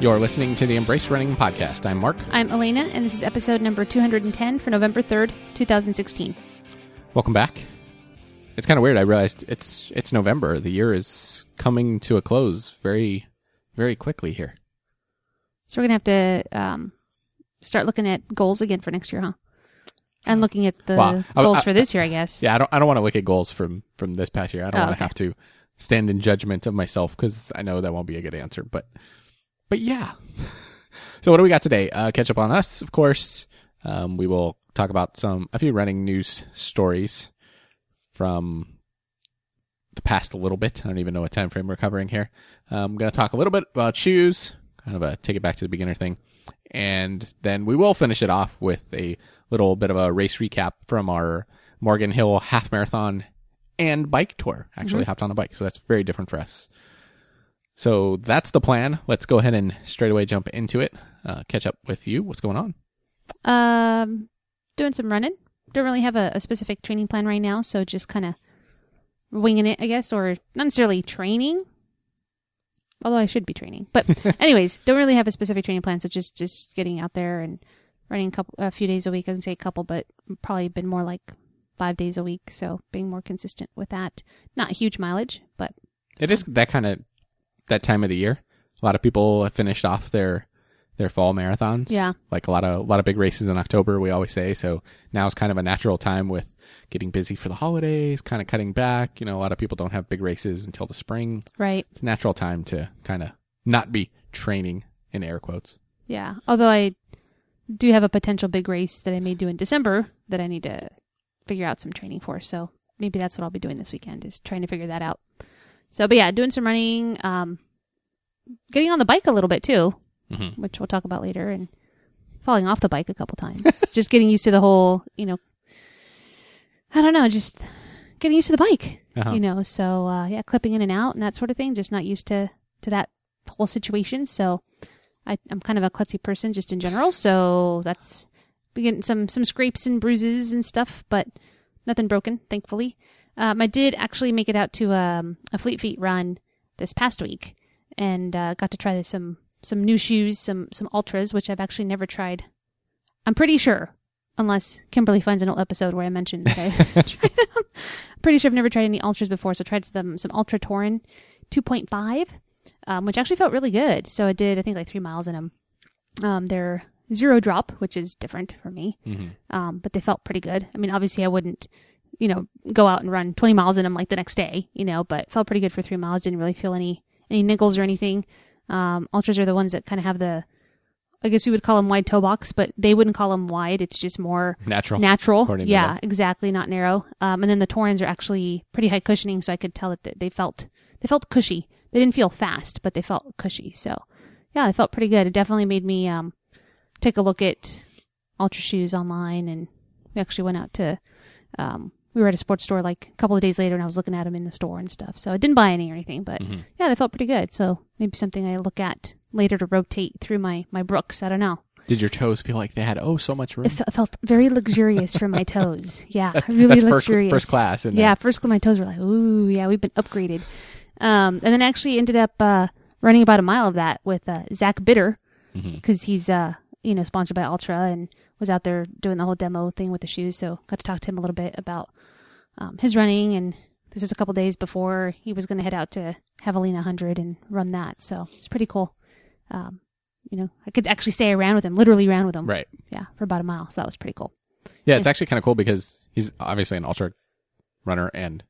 You're listening to the Embrace Running Podcast. I'm Mark. I'm Elena, and this is episode number 210 for November 3rd, 2016. Welcome back. It's kind of weird. I realized it's it's November. The year is coming to a close very, very quickly here. So we're going to have to um, start looking at goals again for next year, huh? And looking at the Well, I- goals I- for this year, I guess. Yeah, I don't I don't want to look at goals from from this past year. I don't Oh, want to okay. have to stand in judgment of myself because I know that won't be a good answer. But but yeah. so what do we got today? Uh, catch up on us, of course. Um, we will talk about some a few running news stories from the past a little bit. I don't even know what time frame we're covering here. Um, I'm going to talk a little bit about shoes, kind of a take it back to the beginner thing, and then we will finish it off with a little bit of a race recap from our Morgan Hill half marathon and bike tour. Actually, hopped on a bike, so that's very different for us. So that's the plan. Let's go ahead and straight away jump into it. Uh, catch up with you. What's going on? Um, doing some running. Don't really have a, a specific training plan right now, so just kind of winging it, I guess, or not necessarily training. Although I should be training, but anyways, don't really have a specific training plan. So just just getting out there and running a couple a few days a week. I wouldn't say a couple, but probably been more like five days a week. So being more consistent with that. Not huge mileage, but It is that kind of that time of the year. A lot of people have finished off their their fall marathons. Yeah. like a lot of a lot of big races in October. We always say so. Now is kind of a natural time with getting busy for the holidays, kind of cutting back. You know, a lot of people don't have big races until the spring. right. It's a natural time to kind of not be training in air quotes. Yeah. Although I do have a potential big race that I may do in December that I need to figure out some training for. So maybe that's what I'll be doing this weekend is trying to figure that out. So, but yeah, doing some running, um, getting on the bike a little bit too, Mhm. which we'll talk about later, and falling off the bike a couple times. just getting used to the whole, you know, I don't know, just getting used to the bike, Uh-huh. you know. So uh, yeah, clipping in and out and that sort of thing. Just not used to to that whole situation. So I, I'm kind of a klutzy person just in general, so that's we getting some some scrapes and bruises and stuff, but nothing broken, thankfully. Um, I did actually make it out to um, a Fleet Feet run this past week, and uh, got to try some some new shoes, some some Altras, which I've actually never tried. I'm pretty sure, unless Kimberly finds an old episode where I mentioned that I tried them. I'm pretty sure I've never tried any Altras before, so I tried some some Altra Torin 2.5 um, which actually felt really good. So I did, I think, like three miles in them. Um, they're zero drop, which is different for me, Mm-hmm. um, but they felt pretty good. I mean, obviously, I wouldn't, you know, go out and run 20 miles in them like the next day, you know, but felt pretty good for three miles. Didn't really feel any any niggles or anything. Um, Altras are the ones that kind of have the, I guess we would call them wide toe box, but they wouldn't call them wide. It's just more Natural. natural. Yeah, exactly, not narrow. Um, and then the Torins are actually pretty high cushioning, so I could tell that they felt they felt cushy. They didn't feel fast, but they felt cushy. So yeah, they felt pretty good. It definitely made me um, take a look at Altra shoes online, and we actually went out to um, we were at a sports store like a couple of days later, and I was looking at them in the store and stuff. So I didn't buy any or anything, but Mm-hmm. yeah, they felt pretty good. So maybe something I look at later to rotate through my my Brooks. I don't know. Did your toes feel like they had oh so much room? It fe- felt very luxurious for my toes. Yeah, really That's luxurious. first class. Isn't Yeah, first first my toes were like, ooh, yeah, we've been upgraded. Um, and then I actually ended up uh, running about a mile of that with uh, Zach Bitter because he's uh, you know sponsored by Altra and was out there doing the whole demo thing with the shoes. So got to talk to him a little bit about um, his running and. This was a couple days before he was going to head out to Javelina 100 and run that. So it's pretty cool. Um, you know, I could actually stay around with him, literally around with him. Right. Yeah, for about a mile. So that was pretty cool. Yeah, it's actually kind of cool because he's obviously an ultra runner, and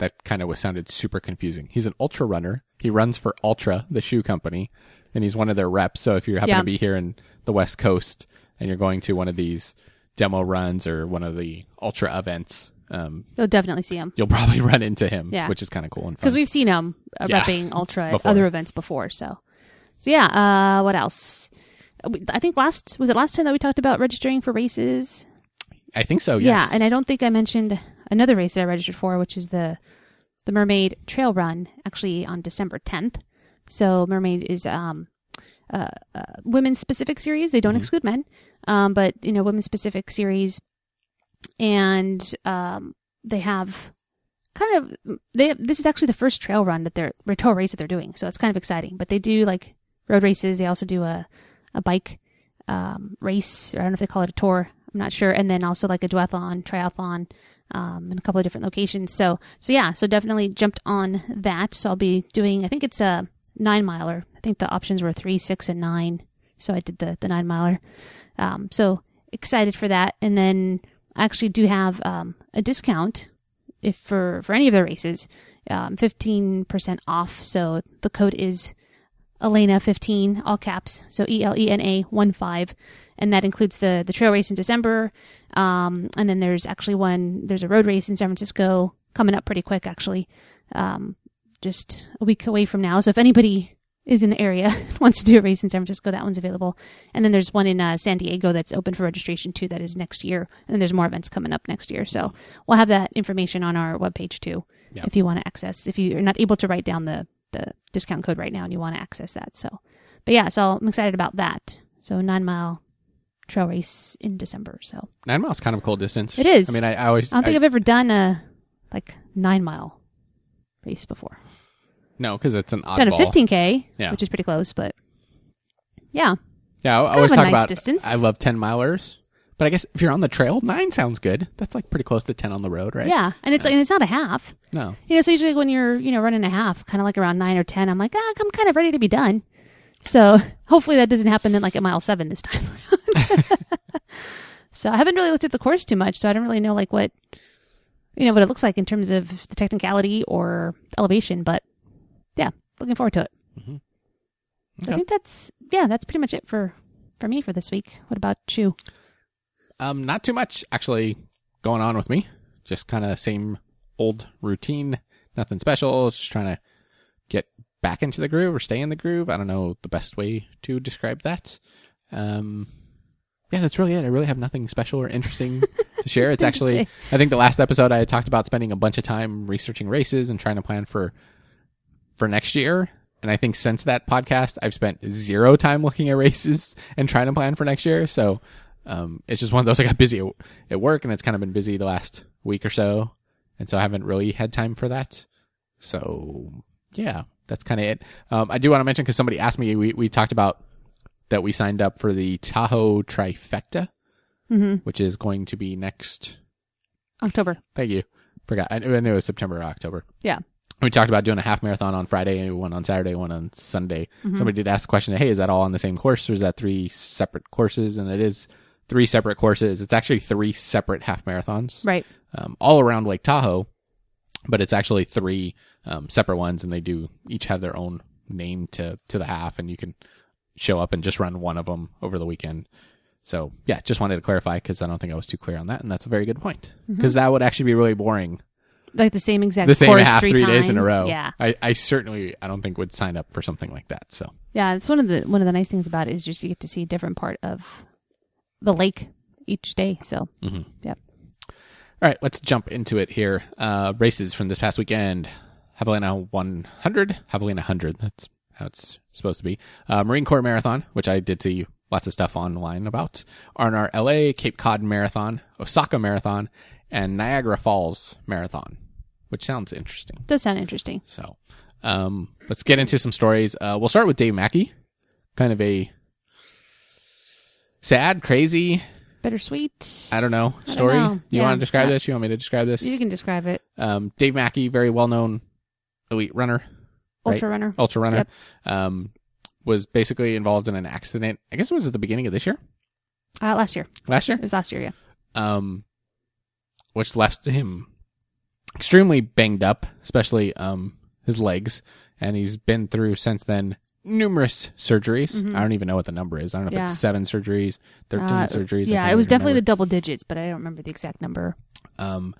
that kind of was sounded super confusing. He's an ultra runner. He runs for Altra, the shoe company, and he's one of their reps. So if you happen Yeah. to be here in the West Coast and you're going to one of these demo runs or one of the Altra events, um, You'll definitely see him. you'll probably run into him, Yeah. which is kind of cool and fun. because we've seen him uh, Yeah. repping Altra at other events before. So, so yeah. Uh, what else? I think last was it last time that we talked about registering for races. I think so. Yeah, Oh, and I don't think I mentioned another race that I registered for, which is the the Mermaid Trail Run, actually on December 10th. So Mermaid is um, uh, uh, women's specific series. They don't exclude men, um, but you know, women's specific series, and um, they have kind of they. This is actually the first trail run that they're or trail race that they're doing, so it's kind of exciting. But they do like road races. They also do a a bike um, race. I don't know if they call it a tour. I'm not sure. And then also like a duathlon, triathlon, um, in a couple of different locations. So so yeah, so definitely jumped on that. So I'll be doing. I think it's a nine miler. I think the options were three, six, and nine. So I did the the nine miler. Um, so excited for that. And then I actually do have um, a discount if for for any of the races, um, fifteen percent off. So the code is Elena fifteen, all caps. So E L E N A one five, and that includes the the trail race in December. Um, and then there's actually one. There's a road race in San Francisco coming up pretty quick, actually. Um, just a week away from now. So if anybody is in the area wants to do a race in San Francisco, that one's available. And then there's one in uh, San Diego that's open for registration too. That is next year. And then there's more events coming up next year. So we'll have that information on our webpage too, Yeah. if you want to access. If you're not able to write down the the discount code right now and you want to access that. So, but yeah, so I'm excited about that. So nine mile trail race in December. So Nine miles kind of a cool distance. It is. I mean, I, I always I don't think I- I've ever done a like nine mile race before. no because it's an oddball. Done a 15k, Yeah. which is pretty close, but yeah, Yeah, I, I always talk nice about. distance. I love ten milers, but I guess if you're on the trail, nine sounds good. That's like pretty close to ten on the road, right? yeah, and it's and it's not a half. No. You know, so usually when you're you know running a half, kind of like around nine or ten, I'm like, ah, I'm kind of ready to be done. So hopefully that doesn't happen then like at mile seven this time. so I haven't really looked at the course too much, so I don't really know like what you know what it looks like in terms of the technicality or elevation, but yeah, looking forward to it. So I think that's yeah, that's pretty much it for for me for this week. What about you? Um, not too much actually going on with me. Just kind of same old routine. Nothing special. Just trying to get back into the groove or stay in the groove. I don't know the best way to describe that. Um, yeah, that's really it. I really have nothing special or interesting to share. It's actually. I think the last episode I talked about spending a bunch of time researching races and trying to plan for for next year. And I think since that podcast, I've spent zero time looking at races and trying to plan for next year. So um, it's just one of those I got busy at, at work, and it's kind of been busy the last week or so, and so I haven't really had time for that. So yeah, that's kind of it. Um, I do want to mention because somebody asked me, we we talked about that we signed up for the Tahoe Trifecta, Mm-hmm. which is going to be next. October. Thank you. Forgot. I knew, I knew it was September or October. Yeah. We talked about doing a half marathon on Friday, one on Saturday, one on Sunday. Mm-hmm. Somebody did ask the question, hey, is that all on the same course or is that three separate courses? And it is three separate courses. It's actually three separate half marathons, Right. um, all around Lake Tahoe, but it's actually three um, separate ones and they do each have their own name to, to the half and you can show up and just run one of them over the weekend. So yeah, just wanted to clarify because I don't think I was too clear on that. And that's a very good point because that would actually be really boring Like the same exact the same course half three, three, days in a row. Yeah. I, I certainly I don't think would sign up for something like that. So Yeah, it's one of the one of the nice things about it is just you get to see a different part of the lake each day. So yep. all right, let's jump into it here. Uh, races from this past weekend: Javelina 100, Javelina 100. That's how it's supposed to be. Uh, Marine Corps Marathon, which I did see lots of stuff online about. R&R LA, Cape Cod Marathon, Osaka Marathon, and Niagara Falls Marathon, which sounds interesting. Does sound interesting. So, um, let's get into some stories. Uh, we'll start with Dave Mackey, kind of a sad, crazy, Bittersweet. I don't know don't story. know. You Yeah. want to describe Yeah. this? You want me to describe this? You can describe it. Um, Dave Mackey, very well known elite runner, Right. Ultra runner. ultra runner, Yep. um, was basically involved in an accident. I guess it was at the beginning of this year, Uh, last year. last year, It was last year, yeah. um, which left him extremely banged up, especially um, his legs, and he's been through since then numerous surgeries. I don't even know what the number is. I don't know if Mm-hmm. It's seven surgeries, thirteen Uh, surgeries. Yeah, it was definitely remember. the double digits, but I don't remember the exact number. Um,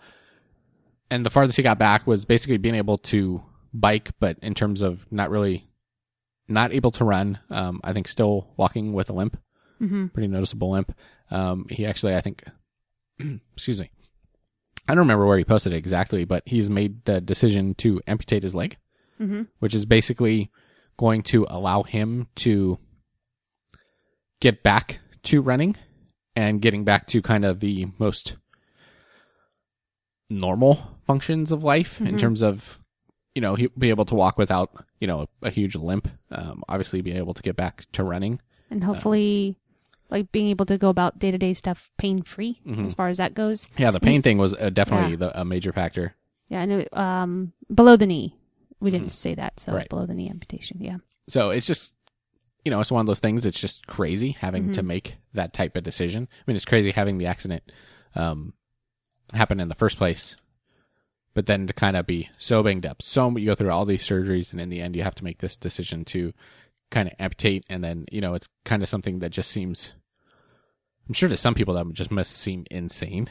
and the farthest he got back was basically being able to bike, but in terms of not really, not able to run. Um, I think still walking with a limp, Mm-hmm. pretty noticeable limp. Um, he actually, I think, excuse me, I don't remember where he posted it exactly, but he's made the decision to amputate his leg, Mm-hmm. which is basically going to allow him to get back to running and getting back to kind of the most normal functions of life in terms of you know, he'll be able to walk without, you know, a, a huge limp. Um, obviously being able to get back to running. and hopefully, like being able to go about day to day stuff pain free Mm-hmm. as far as that goes. Yeah, the pain thing was uh, definitely Yeah. the, a major factor. Yeah, and it, um, below the knee, we didn't say that, so Mm-hmm. Right. below the knee amputation. Yeah, So it's just, you know, it's one of those things. It's just crazy having Mm-hmm. to make that type of decision. I mean, it's crazy having the accident um, happen in the first place, but then to kind of be so banged up, so you go through all these surgeries, and in the end, you have to make this decision to kind of amputate, and then you know, it's kind of something that just seems. I'm sure to some people that just must seem insane.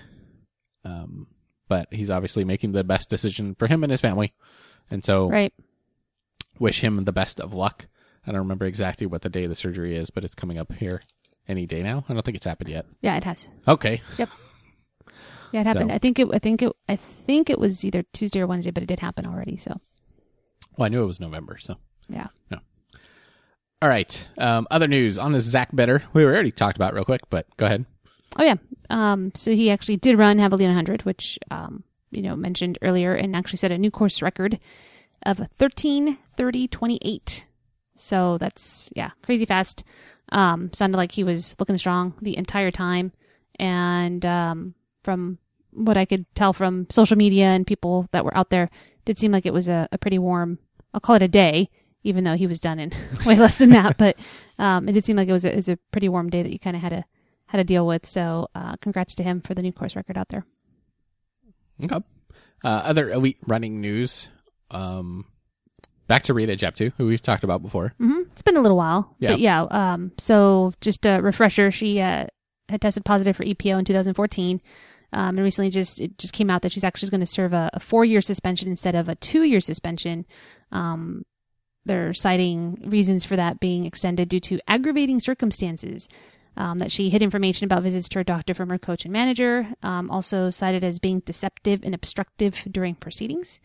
Um, but he's obviously making the best decision for him and his family, and so right. wish him the best of luck. I don't remember exactly what the day of the surgery is, but it's coming up here any day now. I don't think it's happened yet. Yeah, it has. Okay. Yep. Yeah, it happened. So- I think it. I think it. I think it was either Tuesday or Wednesday, but it did happen already. So Well, I knew it was November, so. yeah. All right. Um, other news on this Zach Bitter. We already talked about real quick, but go ahead. Oh yeah. Um. So he actually did run Javelina 100, which um you know mentioned earlier, and actually set a new course record of 13:30:28. So that's yeah, crazy fast. Um, sounded like he was looking strong the entire time, and um, from what I could tell from social media and people that were out there, did seem like it was a, a pretty warm. I'll call it a day, even though he was done in way less than that. But um, it did seem like it was a, it was a pretty warm day that you kind of had to had to deal with. So, uh, congrats to him for the new course record out there. Okay. Uh, other elite running news. Um, back to Rita Jeptoo, who we've talked about before. hmm It's been a little while, Yeah. but yeah. Um, so just a refresher, she uh, had tested positive for EPO in 2014, um, and recently just it just came out that she's actually going to serve a, a four year suspension instead of a two year suspension. Um, they're citing reasons for that being extended due to aggravating circumstances. Um, that she hid information about visits to her doctor from her coach and manager. Um, also cited as being deceptive and obstructive during proceedings.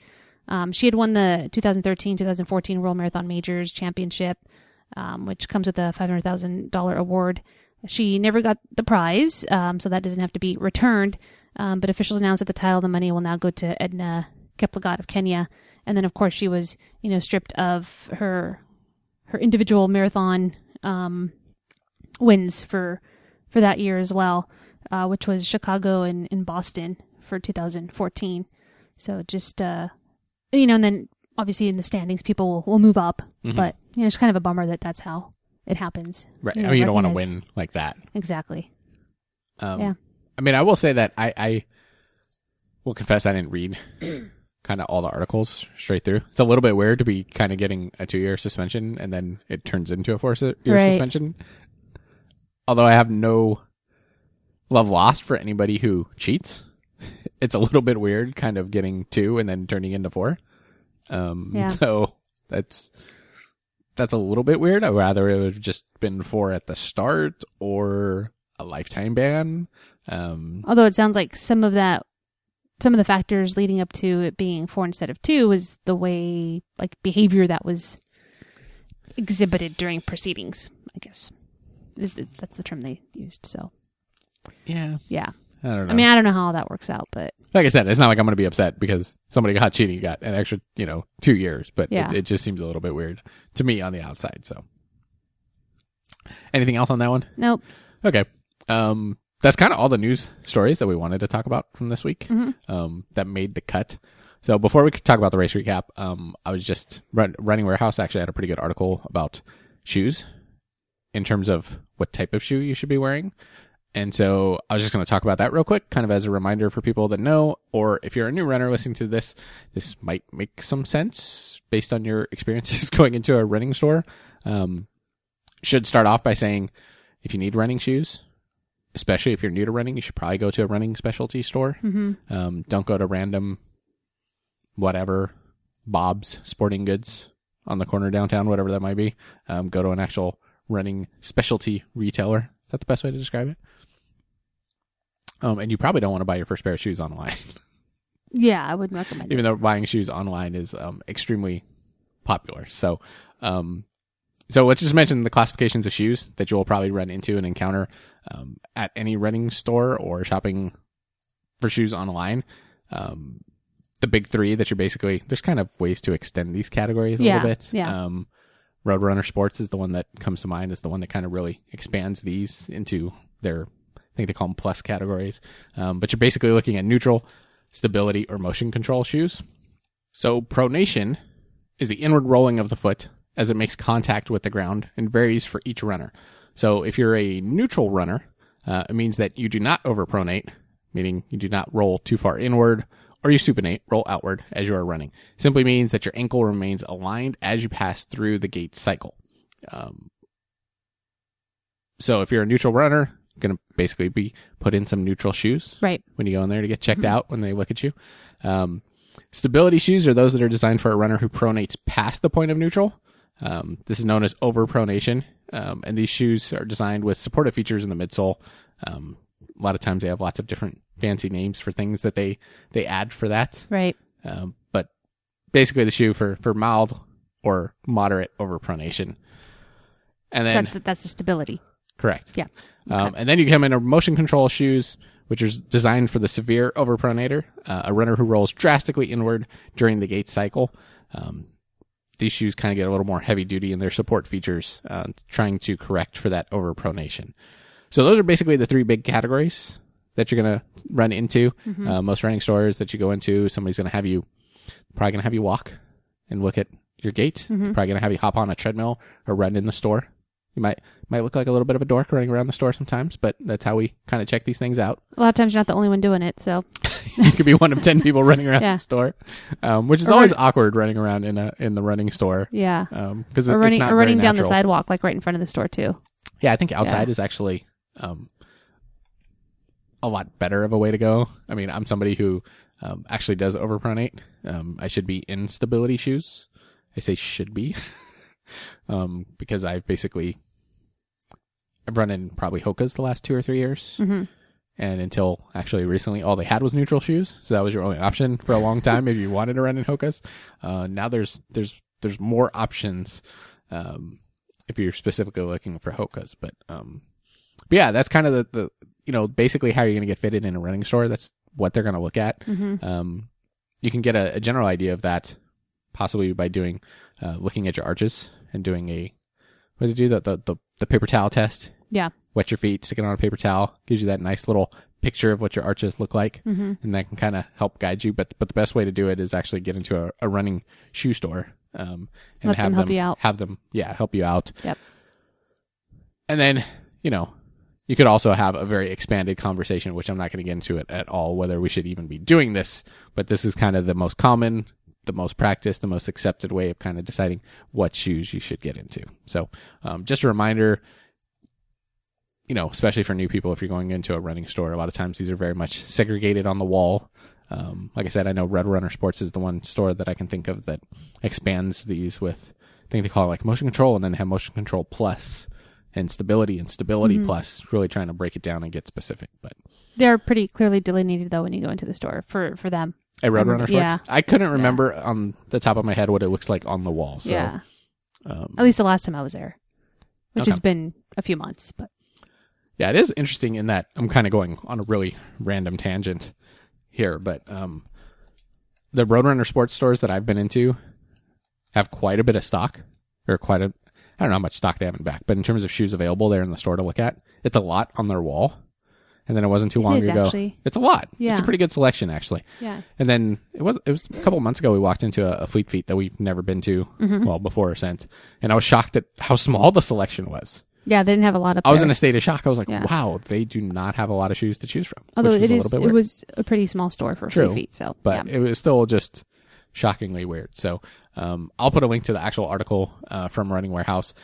Um, she had won the 2013-2014 World Marathon Majors Championship, um, which comes with a $500,000 award. She never got the prize, um, so that doesn't have to be returned. Um, but officials announced that the title the money will now go to Edna Kiplagat of Kenya. And then, of course, she was, you know, stripped of her her individual marathon um, wins for for that year as well, uh, which was Chicago and, and Boston for 2014. So just uh, you know, and then obviously in the standings, people will, will move up, Mhm. but you know, it's kind of a bummer that that's how it happens. Right. You I mean, you don't want to win like that. Exactly. Um, Yeah. I mean, I will say that I, I will confess I didn't read kind of all the articles straight through. It's a little bit weird to be kind of getting a two year suspension and then it turns into a four year Right. suspension. Although I have no love lost for anybody who cheats. It's a little bit weird kind of getting two and then turning into four. Um, Yeah. so that's, that's a little bit weird. I'd rather it would have just been four at the start or a lifetime ban. Um, Although it sounds like some of that, some of the factors leading up to it being four instead of two was the way, like behavior that was exhibited during proceedings. I guess is that's the term they used. So yeah, yeah, I don't know. I mean, I don't know how all that works out, but like I said, it's not like I'm going to be upset because somebody got cheating, got an extra, you know, two years, but Yeah. it, it just seems a little bit weird to me on the outside. So, anything else on that one? nope. Okay. Um, that's kind of all the news stories that we wanted to talk about from this week. Um, that made the cut. So before we could talk about the race recap, um, I was just run, running warehouse actually had a pretty good article about shoes in terms of what type of shoe you should be wearing. And so I was just going to talk about that real quick, kind of as a reminder for people that know, or if you're a new runner listening to this, this might make some sense based on your experiences going into a running store. Um, should start off by saying if you need running shoes, especially if you're new to running, you should probably go to a running specialty store. hmm Um, don't go to random, whatever, Bob's Sporting Goods on the corner downtown, whatever that might be. Um, go to an actual running specialty retailer. Is that the best way to describe it? Um, and you probably don't want to buy your first pair of shoes online, Yeah, I wouldn't recommend it. even though buying shoes online is um, extremely popular. So, um, so let's just mention the classifications of shoes that you will probably run into and encounter um, at any running store or shopping for shoes online. Um, the big three that you're basically there's kind of ways to extend these categories a Yeah, little bit. yeah. Um, Roadrunner Sports is the one that comes to mind. Is the one that kind of really expands these into their I think they call them plus categories. Um, but you're basically looking at neutral, stability, or motion control shoes. So pronation is the inward rolling of the foot as it makes contact with the ground and varies for each runner. So if you're a neutral runner, uh, it means that you do not overpronate, meaning you do not roll too far inward, or you supinate, roll outward as you are running. Simply means that your ankle remains aligned as you pass through the gait cycle. Um, so if you're a neutral runner, you're going to basically be put in some neutral shoes Right. when you go in there to get checked out when they look at you. Um, stability shoes are those that are designed for a runner who pronates past the point of neutral. Um, this is known as overpronation, um, and these shoes are designed with supportive features in the midsole. Um, a lot of times they have lots of different fancy names for things that they they add for that. Right. Um, but basically, the shoe for for mild or moderate overpronation. And then That, that's the stability. Correct. Yeah. Um, and then you come in a motion control shoes, which is designed for the severe overpronator, uh, a runner who rolls drastically inward during the gait cycle. Um, these shoes kind of get a little more heavy duty in their support features, uh, trying to correct for that overpronation. So those are basically the three big categories that you're going to run into. Uh, most running stores that you go into, somebody's going to have you probably going to have you walk and look at your gait. Probably going to have you hop on a treadmill or run in the store. You might might look like a little bit of a dork running around the store sometimes, but that's how we kind of check these things out. A lot of times you're not the only one doing it. So you could be one of ten people running around Yeah. the store, um, which is Or always run- awkward running around in a in the running store yeah. because it's running not or running down the sidewalk like right in front of the store too. Yeah, I think outside Yeah. is actually um, a lot better of a way to go. I mean, I'm somebody who um, actually does overpronate. Um, I should be in stability shoes. I say should be um, because I've basically I've run in probably Hoka's the last two or three years. Mhm. And until actually recently, all they had was neutral shoes, so that was your only option for a long time if you wanted to run in Hoka's. Uh, now there's there's there's more options um, if you're specifically looking for Hoka's, but um, but yeah, that's kind of the, the you know basically how you're going to get fitted in a running store. That's what they're going to look at. Mm-hmm. Um, you can get a, a general idea of that possibly by doing uh, looking at your arches and doing a what do you do the, the the the paper towel test. Yeah. Wet your feet, stick it on a paper towel, gives you that nice little picture of what your arches look like, Mm-hmm. and that can kind of help guide you. But but the best way to do it is actually get into a, a running shoe store um, and Let have them help you out. Have them, yeah, help you out. Yep. And then you know you could also have a very expanded conversation, which I'm not going to get into it at all, whether we should even be doing this. But this is kind of the most common, the most practiced, the most accepted way of kind of deciding what shoes you should get into. So um, just a reminder you know, especially for new people, if you're going into a running store, a lot of times these are very much segregated on the wall. Um, like I said, I know Roadrunner Sports is the one store that I can think of that expands these with, I think they call it like motion control, and then they have motion control plus and stability and stability plus, really trying to break it down and get specific. But They're pretty clearly delineated though when you go into the store for for them. a Red remember- Runner yeah. I couldn't remember on the top of my head what it looks like on the wall. So, yeah. um, At least the last time I was there, which Okay. has been a few months. But Yeah, it is interesting in that I'm kind of going on a really random tangent here, but um, the Roadrunner sports stores that I've been into have quite a bit of stock, or quite a I don't know how much stock they have in back, but in terms of shoes available there in the store to look at, it's a lot on their wall. And then it wasn't too It long is, ago. actually. It's a lot. Yeah. It's a pretty good selection actually. yeah, And then it was it was a couple months ago we walked into a, a Fleet Feet that we've never been to, Mm-hmm. well before or since, and I was shocked at how small the selection was. yeah, they didn't have a lot of. I was in a state of shock. I was like, Yeah. wow, they do not have a lot of shoes to choose from. Although it a is, little bit it weird. was a pretty small store for True, Fleet Feet. So, but yeah. it was still just shockingly weird. So um, I'll put a link to the actual article uh, from Running Warehouse.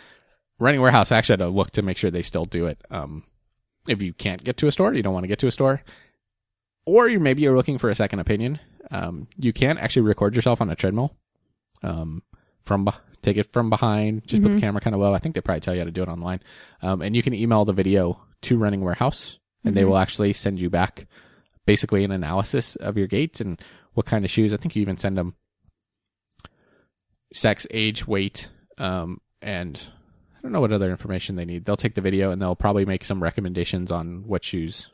Running Warehouse I actually had to look to make sure they still do it. Um, if you can't get to a store, you don't want to get to a store, or you maybe you're looking for a second opinion, um, you can actually record yourself on a treadmill. Um, from take it from behind, just put the camera kind of low. I think they probably tell you how to do it online, um, and you can email the video to Running Warehouse, and they will actually send you back basically an analysis of your gait and what kind of shoes. I think you even send them sex, age, weight, um, and I don't know what other information they need. They'll take the video and they'll probably make some recommendations on what shoes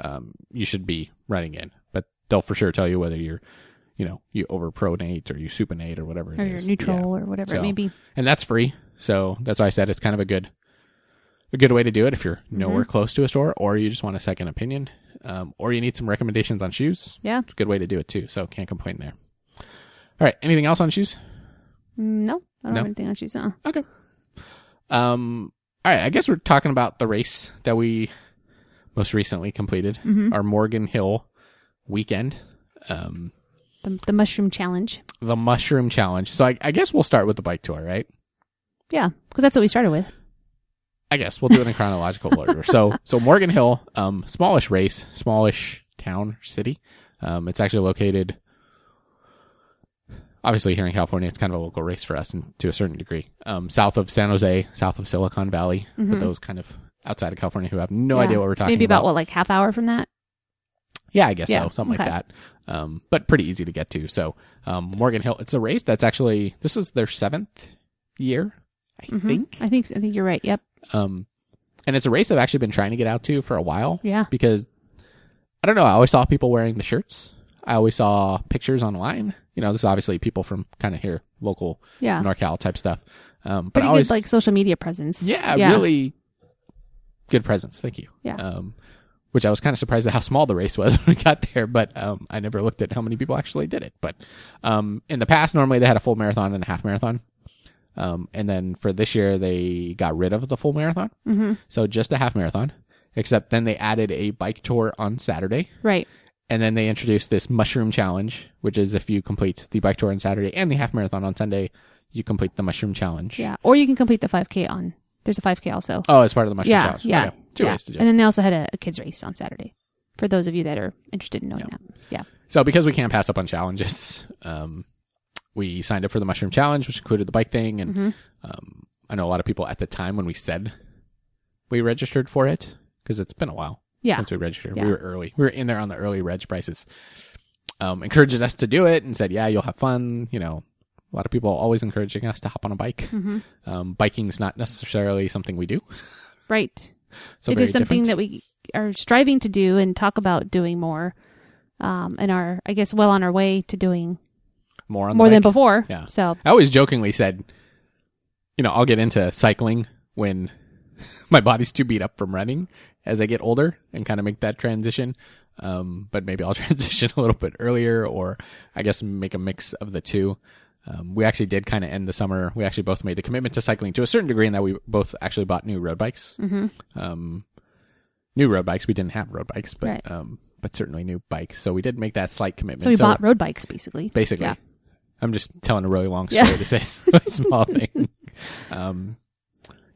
um, you should be running in. But they'll for sure tell you whether you're, you know, you overpronate or you supinate or whatever it or is. you're neutral Yeah. or whatever So- it may be. And that's free. So that's why I said it's kind of a good a good way to do it if you're nowhere Mm-hmm. close to a store or you just want a second opinion. Um, or you need some recommendations on shoes. Yeah. It's a good way to do it too. So can't complain there. All right. Anything else on shoes? No, I don't No? have anything on shoes. Uh, Okay. Um. All right. I guess we're talking about the race that we most recently completed, Mm-hmm. our Morgan Hill weekend, um, the, the mushroom challenge. the Mushroom Challenge. So I, I guess we'll start with the bike tour, right? Yeah, because that's what we started with. I guess we'll do it in chronological order. So, so Morgan Hill, um, smallish race, smallish town, city. Um, it's actually located, obviously here in California. It's kind of a local race for us, and to a certain degree, um, south of San Jose, south of Silicon Valley, for those kind of outside of California who have no Mm-hmm. Yeah. idea what we're talking Maybe about, Maybe about. what, like half hour from that. Yeah, I guess Yeah, so, something okay. like that. Um, but pretty easy to get to. So, um, Morgan Hill, it's a race that's actually this is their seventh year, I Mhm. think. I think I think you're right. Yep. Um, and it's a race I've actually been trying to get out to for a while. Yeah. Because I don't know, I always saw people wearing the shirts. I always saw pictures online. You know, this is obviously people from kind of here, local Yeah. NorCal type stuff. Um, but Pretty always, good like social media presence. yeah, really good presence. Thank you. Yeah. Um, which I was kind of surprised at how small the race was when we got there, but um, I never looked at how many people actually did it. But um, in the past, normally they had a full marathon and a half marathon. Um, and then for this year, they got rid of the full marathon. Mm-hmm. So just a half marathon, except then they added a bike tour on Saturday. Right. And then they introduced this mushroom challenge, which is if you complete the bike tour on Saturday and the half marathon on Sunday, you complete the mushroom challenge. Yeah. Or you can complete the 5K on. There's a 5K also. Oh, as part of the mushroom yeah. challenge. Yeah. Okay. Two yeah. ways to do it. And then they also had a, a kids race on Saturday. For those of you that are interested in knowing that. Yeah. So because we can't pass up on challenges, um, we signed up for the mushroom challenge, which included the bike thing, and Mhm. um, I know a lot of people at the time when we said we registered for it because it's been a while Yeah. since we registered. Yeah. We were early. We were in there on the early reg prices. Um, encourages us to do it and said, "Yeah, you'll have fun." You know, a lot of people always encouraging us to hop on a bike. Mm-hmm. Um, biking's not necessarily something we do. Right. So it is something different. that we are striving to do and talk about doing more. Um, and are, I guess, well on our way to doing more more than before. Yeah. So, I always jokingly said, you know, I'll get into cycling when my body's too beat up from running as I get older and kind of make that transition. Um, but maybe I'll transition a little bit earlier or I guess make a mix of the two. Um, we actually did kind of end the summer. We actually both made the commitment to cycling to a certain degree in that we both actually bought new road bikes. hmm Um, new road bikes. We didn't have road bikes, but, Right. um, but certainly new bikes. So we did make that slight commitment. so we bought road bikes basically. basically. Yeah. I'm just telling a really long story Yeah. to say a small thing. Um,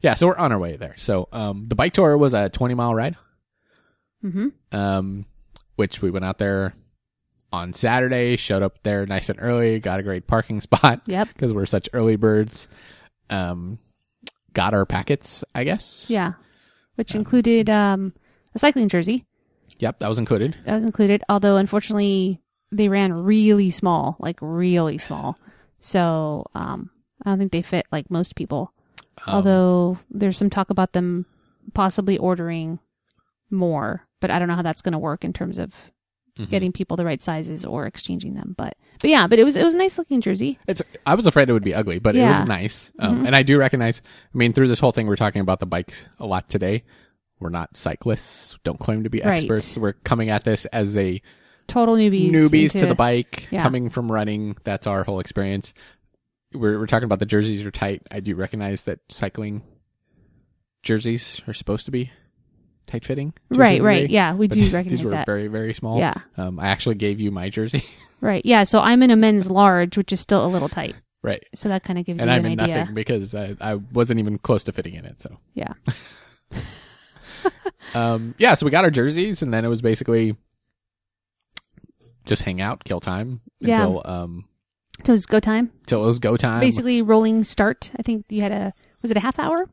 yeah, so we're on our way there. So um, the bike tour was a 20 mile ride, hmm um, which we went out there on Saturday, showed up there nice and early, got a great parking spot Yep. because we're such early birds. Um, got our packets, I guess. Yeah. Which included um, a cycling jersey. Yep, that was included. That was included. Although unfortunately they ran really small, like really small. So um, I don't think they fit like most people. Um, Although there's some talk about them possibly ordering more, but I don't know how that's going to work in terms of mhm. getting people the right sizes or exchanging them. But but yeah, but it was it was a nice looking jersey. It's. I was afraid it would be ugly, but it was nice. Um, Mhm. And I do recognize. I mean, through this whole thing, we're talking about the bikes a lot today. We're not cyclists. Don't claim to be Right. experts. We're coming at this as a Total newbies. newbies to the bike, Yeah. coming from running. That's our whole experience. We're we're talking about the jerseys are tight. I do recognize that cycling jerseys are supposed to be tight fitting. Right, right. Yeah, we do these were that. very very small. Yeah. Um, I actually gave you my jersey. Right. Yeah. So I'm in a men's large, which is still a little tight. right. So that kind of gives And you I'm an in idea. nothing because I, I wasn't even close to fitting in it. So Yeah. um, yeah, so we got our jerseys, and then it was basically just hang out, kill time Yeah. until um So it was go time. till it was go time. Basically, rolling start. I think you had a was it a half hour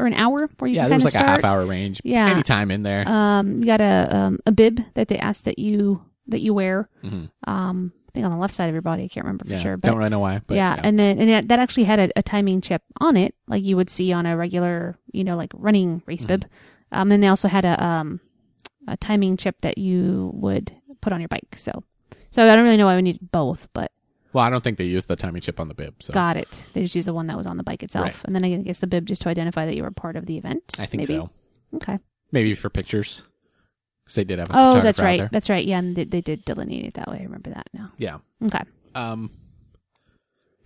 or an hour where you yeah, there kind was like a half hour range. Yeah. any time in there. Um, you got a um, a bib that they asked that you that you wear. Mhm. Um, I think on the left side of your body. I can't remember for Yeah, sure, but don't really know why. But yeah, and then and that- that actually had a, a timing chip on it, like you would see on a regular, you know, like running race bib. Mm-hmm. Um, and they also had a um a timing chip that you would put on your bike. So So I don't really know why we need both, but Well, I don't think they used the timing chip on the bib. So got it. They just used the one that was on the bike itself, Right. and then I guess the bib just to identify that you were part of the event. I think maybe? so. Okay. Maybe for pictures. Because they did have a Oh, that's right. That's right. Yeah, and they, they did delineate it that way. I remember that now. Yeah. Okay. Um,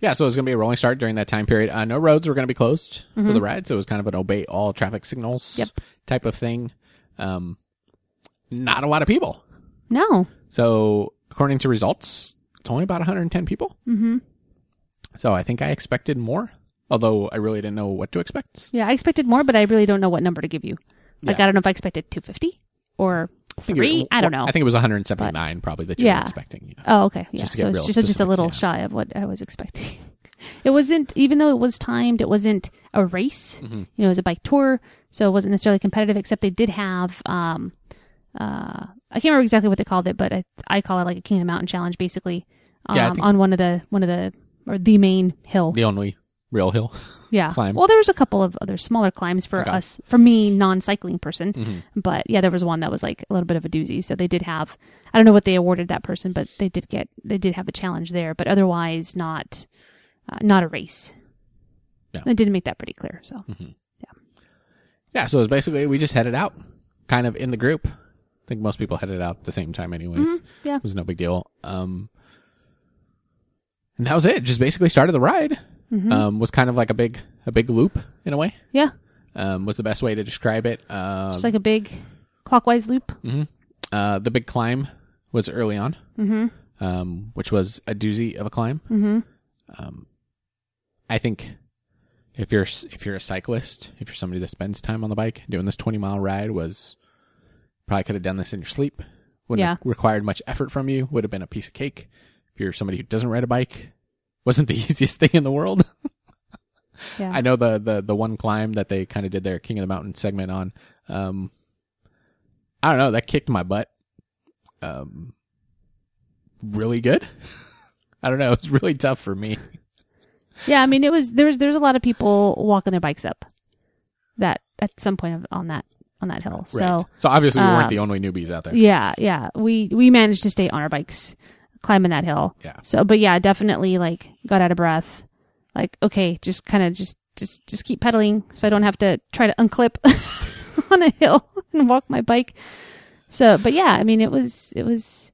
yeah, so it was going to be a rolling start during that time period. Uh, no roads were going to be closed for the ride, so it was kind of an obey all traffic signals Mm-hmm. Yep. type of thing. Um, not a lot of people. No. So according to results, it's only about 110 people. Mm-hmm. So I think I expected more, although I really didn't know what to expect. Yeah, I expected more, but I really don't know what number to give you. Like, Yeah. I don't know if I expected 250 or I three. I don't know. I think it was 179 probably that you Yeah. were expecting. You know? Oh, okay. Yeah. Just so it's just, just a little yeah. shy of what I was expecting. It wasn't, even though it was timed, it wasn't a race. Mm-hmm. You know, it was a bike tour, so it wasn't necessarily competitive. Except they did have, um, uh, I can't remember exactly what they called it, but I, I call it like a King of the Mountain challenge, basically. Um, Yeah, on one of the one of the or the main hill. The only real hill. Yeah. climb. Well, there was a couple of other smaller climbs for Okay. us, for me, non-cycling person. Mhm. But yeah, there was one that was like a little bit of a doozy. So they did have, I don't know what they awarded that person, but they did get, they did have a challenge there, but otherwise not, uh, not a race. Yeah. They didn't make that pretty clear. So Yeah, Yeah. so it was basically we just headed out, kind of in the group. I think most people headed out at the same time, anyways. Mhm, yeah. it was no big deal. Um, and that was it. Just basically started the ride. Mm-hmm. Um, was kind of like a big a big loop in a way. yeah, Um, was the best way to describe it. Um, just like a big clockwise loop. mhm. uh, the big climb was early on, Mm-hmm. um, which was a doozy of a climb. Mm-hmm. Um, I think if you're if you're a cyclist, if you're somebody that spends time on the bike, doing this 20 mile ride was probably could have done this in your sleep. Wouldn't Yeah. have required much effort from you. Would have been a piece of cake. If you're somebody who doesn't ride a bike, wasn't the easiest thing in the world. Yeah. I know the the the one climb that they kind of did their King of the Mountain segment on. Um, I don't know. That kicked my butt. Um, really good. I don't know. It was really tough for me. yeah. I mean, it was, there was, there was a lot of people walking their bikes up that at some point of, on that, on that hill. So. So obviously we weren't um, the only newbies out there. Yeah, yeah. We we managed to stay on our bikes climbing that hill. Yeah. So, but yeah, definitely like got out of breath. Like, okay, just kind of just just just keep pedaling so I don't have to try to unclip on a hill and walk my bike. So, but yeah, I mean, it was it was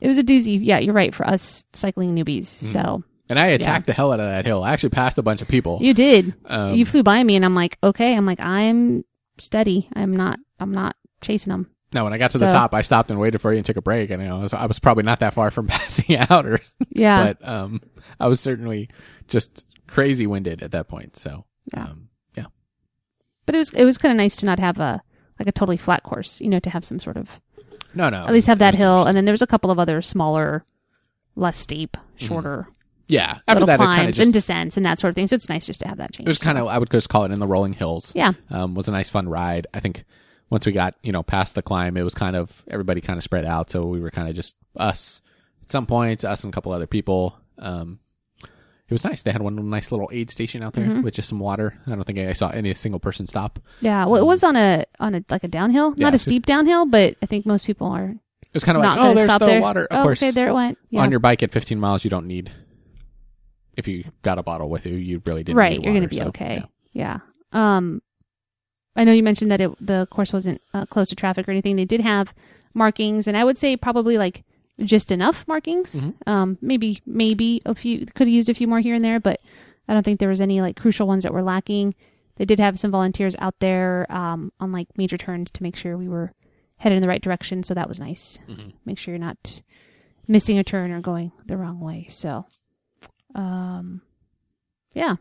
it was a doozy. Yeah, you're right for us cycling newbies. So And I attacked the hell out of that hill. I actually passed a bunch of people. you did. Um, you flew by me, and I'm like, okay. I'm like, I'm steady. I'm not. I'm not chasing them. No, when I got to the top, I stopped and waited for you and took a break. And you know, I was, I was probably not that far from passing out, or Yeah. but um, I was certainly just crazy winded at that point. So Yeah. um, yeah, but it was it was kind of nice to not have a like a totally flat course, you know, to have some sort of no, no, at least have that hill, and then there was a couple of other smaller, less steep, shorter yeah. After little that, it climbs just and descents and that sort of thing. So it's nice just to have that change. it was kind of I would just call it in the rolling hills. yeah, um, was a nice fun ride. I think once we got you know past the climb, it was kind of everybody kind of spread out, so we were kind of just us at some points, us and a couple other people. Um, it was nice. They had one nice little aid station out there Mm-hmm. with just some water. I don't think I saw any single person stop. yeah. Well, it was on a on a like a downhill, Yeah. not a steep downhill, but I think most people are It was kind of not like, oh, there's stop the there. water. Of oh, course, okay, there it went. Yeah. on your bike at 15 miles, you don't need. If you got a bottle with you, you really didn't. right, need you're going to be so, okay. yeah. Yeah. Um, I know you mentioned that it, the course wasn't uh, close to traffic or anything. They did have markings, and I would say probably like just enough markings. Mhm. Um, maybe maybe a few could have used a few more here and there, but I don't think there was any like crucial ones that were lacking. They did have some volunteers out there um, on like major turns to make sure we were headed in the right direction, so that was nice. Mhm. Make sure you're not missing a turn or going the wrong way. So, um, yeah,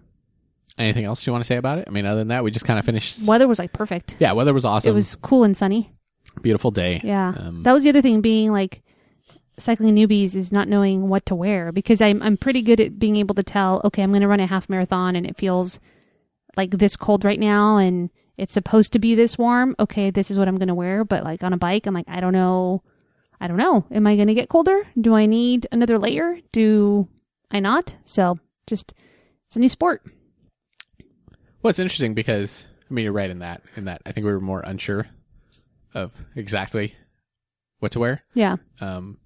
Anything else you want to say about it? I mean, other than that, we just kind of finished. weather was like perfect. Yeah, weather was awesome. It was cool and sunny. beautiful day. Yeah. Um, that was the other thing being like cycling newbies is not knowing what to wear because I'm I'm pretty good at being able to tell, okay, I'm going to run a half marathon and it feels like this cold right now and it's supposed to be this warm. Okay, this is what I'm going to wear, but like on a bike, I'm like I don't know. I don't know. Am I going to get colder? Do I need another layer? Do I not? So, just it's a new sport. Well, it's interesting because I mean you're right in that. In that, I think we were more unsure of exactly what to wear. Yeah. Um,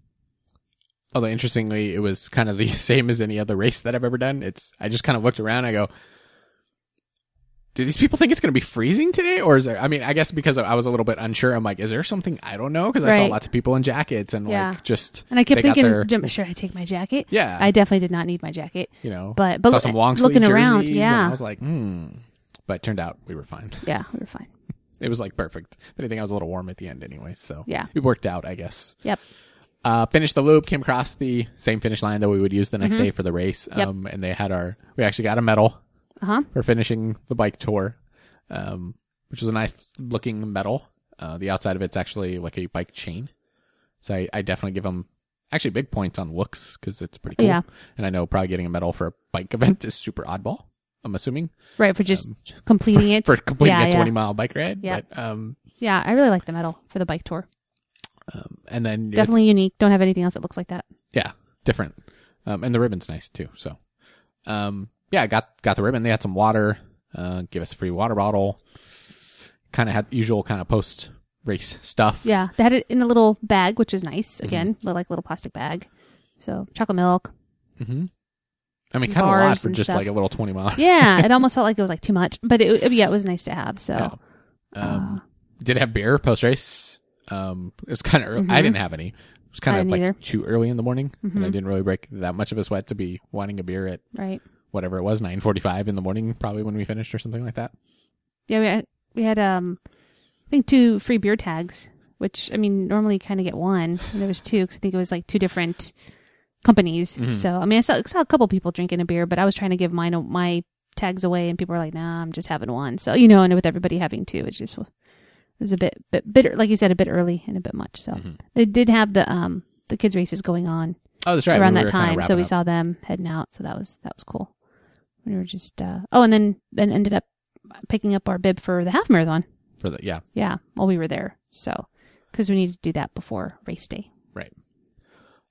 although interestingly, it was kind of the same as any other race that I've ever done. It's I just kind of looked around. I go, do these people think it's going to be freezing today, or is there? I mean, I guess because I was a little bit unsure. I'm like, is there something I don't know? Because I saw Right. lots of people in jackets and Yeah. like just And I kept they got thinking, their- "Jim, should I take my jacket? yeah, I definitely did not need my jacket. you know, but- but saw some long sleeve looking around, jerseys, and yeah. I was like, hmm. But it turned out we were fine. Yeah, we were fine. It was like perfect. If anything, I was a little warm at the end anyway, so Yeah. it worked out, I guess. Yep. Uh, finished the loop, came across the same finish line that we would use the next day for the race. Mm-hmm. Yep. Um, and they had our, we actually got a medal Uh huh. for finishing the bike tour, um, which was a nice looking medal. Uh, the outside of it's actually like a bike chain. So I, I definitely give them actually big points on looks because it's pretty cool. Yeah. And I know probably getting a medal for a bike event is super oddball. I'm assuming Right for just completing it. Um, for completing yeah, a 20 yeah. mile bike ride. Yeah. But, um, Yeah, I really like the medal for the bike tour. Um, and then Definitely unique. Don't have anything else that looks like that. Yeah, different. Um, and the ribbon's nice too. So, um, yeah, I got got the ribbon. They had some water. Uh, give us a free water bottle. Kind of had usual kind of post race stuff. Yeah, they had it in a little bag, which is nice. Mm-hmm. Again, like a little plastic bag. So chocolate milk. hmm I mean, kind of a lot for just stuff. like a little twenty mile. Yeah, it almost felt like it was like too much, but it, yeah, it was nice to have. So Yeah. Um, uh, did have beer post race. Um, it was kind of early. I didn't have any. It was kind Mm-hmm. I of like either. Mm-hmm. too early in the morning, and I didn't really break that much of a sweat to be wanting a beer at right. Whatever it was, nine forty five in the morning, probably when we finished or something like that. Yeah, we had, we had um, I think two free beer tags, which I mean normally you kind of get one, and there was two because I think it was like two different companies. Mm-hmm. So I mean, I saw, saw a couple people drinking a beer, but I was trying to give mine my tags away, and people were like, "Nah, I'm just having one." So you know, and with everybody having two, it just it was a bit bit bitter, like you said, a bit early and a bit much. So Mm-hmm. they did have the um the kids races going on Oh, that's right. around we that were kinda time, so we up. saw them heading out. So that was that was cool. We were just uh oh, and then then ended up picking up our bib for the half marathon. for the yeah. Yeah, while we were there. So because we needed to do that before race day. Right.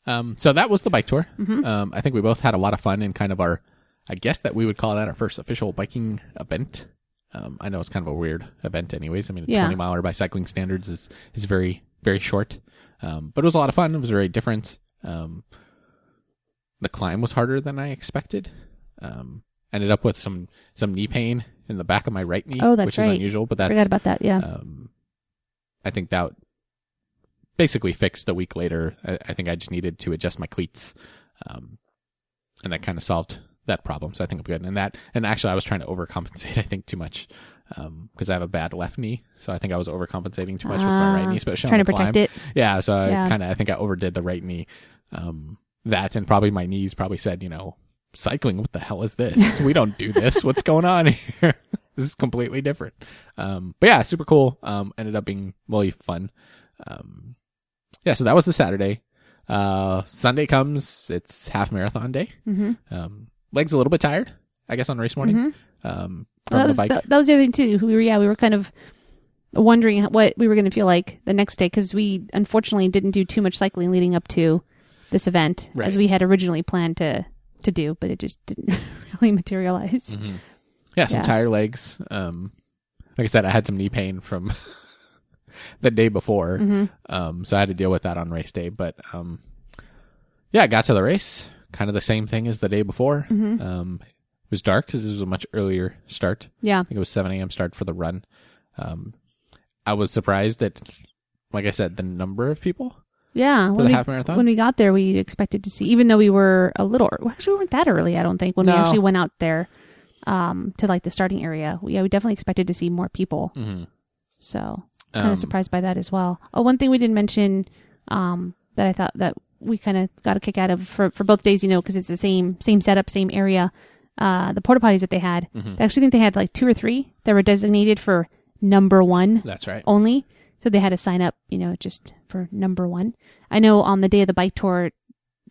Um, so that was the bike tour. Mm-hmm. Um, I think we both had a lot of fun in kind of our, I guess that we would call that our first official biking event. Um, I know it's kind of a weird event anyways. I mean, a Yeah. 20 miler by cycling standards is, is very, very short. Um, but it was a lot of fun. It was very different. Um, the climb was harder than I expected. Um, ended up with some, some knee pain in the back of my right knee, Oh, that's which is unusual, but that's, Forgot about that. Yeah. um, I think that basically fixed a week later. I, I think I just needed to adjust my cleats, um, and that kind of solved that problem. So I think I'm good. And that, and actually, I was trying to overcompensate. I think too much because I have a bad left knee, so I think I was overcompensating too much with my right Ah, knee, especially trying to protect climb. it. Yeah, so I Yeah. kind of I think I overdid the right knee. Um, that and probably my knees probably said, you know, cycling. What the hell is this? we don't do this. What's going on here? this is completely different. Um, but yeah, super cool. Um, ended up being really fun. Um, yeah, so that was the Saturday. Uh, Sunday comes. It's half marathon day. Mm-hmm. Um, legs a little bit tired, I guess, on race morning. Um, Well, that the was bike. that, that was the other thing too. We were yeah, we were kind of wondering what we were going to feel like the next day because we unfortunately didn't do too much cycling leading up to this event Right. as we had originally planned to to do, but it just didn't really materialize. Yeah, some Yeah. tired legs. Um, like I said, I had some knee pain from the day before, Mm-hmm. um, so I had to deal with that on race day. But um, yeah, I got to the race, kind of the same thing as the day before. Mm-hmm. Um, it was dark because this was a much earlier start. Yeah, I think it was 7 a.m. start for the run. Um, I was surprised that, like I said, the number of people yeah. for When the we, half marathon. when we got there, we expected to see, even though we were a little. Well, actually, we weren't that early. I don't think when we actually went out there um, to like the starting area. We, yeah, we definitely expected to see more people. Mhm. So kind Um, of surprised by that as well. Oh, one thing we didn't mention um, that I thought that we kind of got a kick out of for, for both days, you know, because it's the same same setup, same area. Uh, the porta potties that they had, Mhm. I actually think they had like two or three that were designated for number one That's right. only. So they had to sign up, you know, just for number one. I know on the day of the bike tour,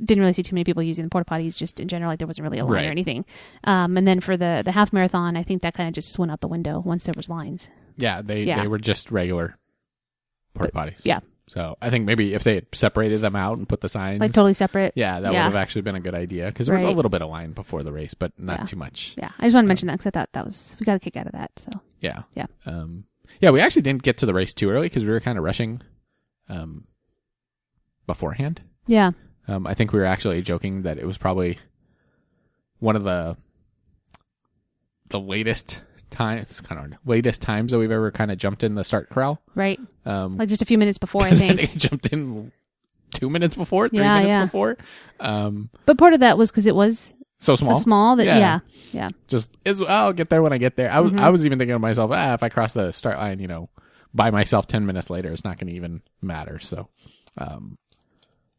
didn't really see too many people using the porta potties. Just in general, like there wasn't really a line Right. or anything. Um, and then for the the half marathon, I think that kind of just went out the window once there was lines. Yeah, they Yeah. they were just regular porta potties. yeah. So I think maybe if they had separated them out and put the signs, Like totally separate. yeah, that Yeah. would have actually been a good idea because there was a little bit of line before the race, but not Yeah. too much. Yeah, I just want to mention that because I thought that was we got a kick out of that. So Yeah, Yeah. um, yeah. We actually didn't get to the race too early because we were kind of rushing, um, beforehand. yeah, Um, I think we were actually joking that it was probably one of the the latest times, kind of latest times that we've ever kind of jumped in the start corral. Right. Um, Like just a few minutes before, I think. I think jumped in two minutes before, three Yeah, minutes yeah. before. Um, But part of that was because it was so small. small that Yeah. yeah. Yeah. Just is I'll get there when I get there. I was Mm-hmm. I was even thinking to myself, ah, if I cross the start line, you know, by myself ten minutes later, it's not going to even matter. So, um,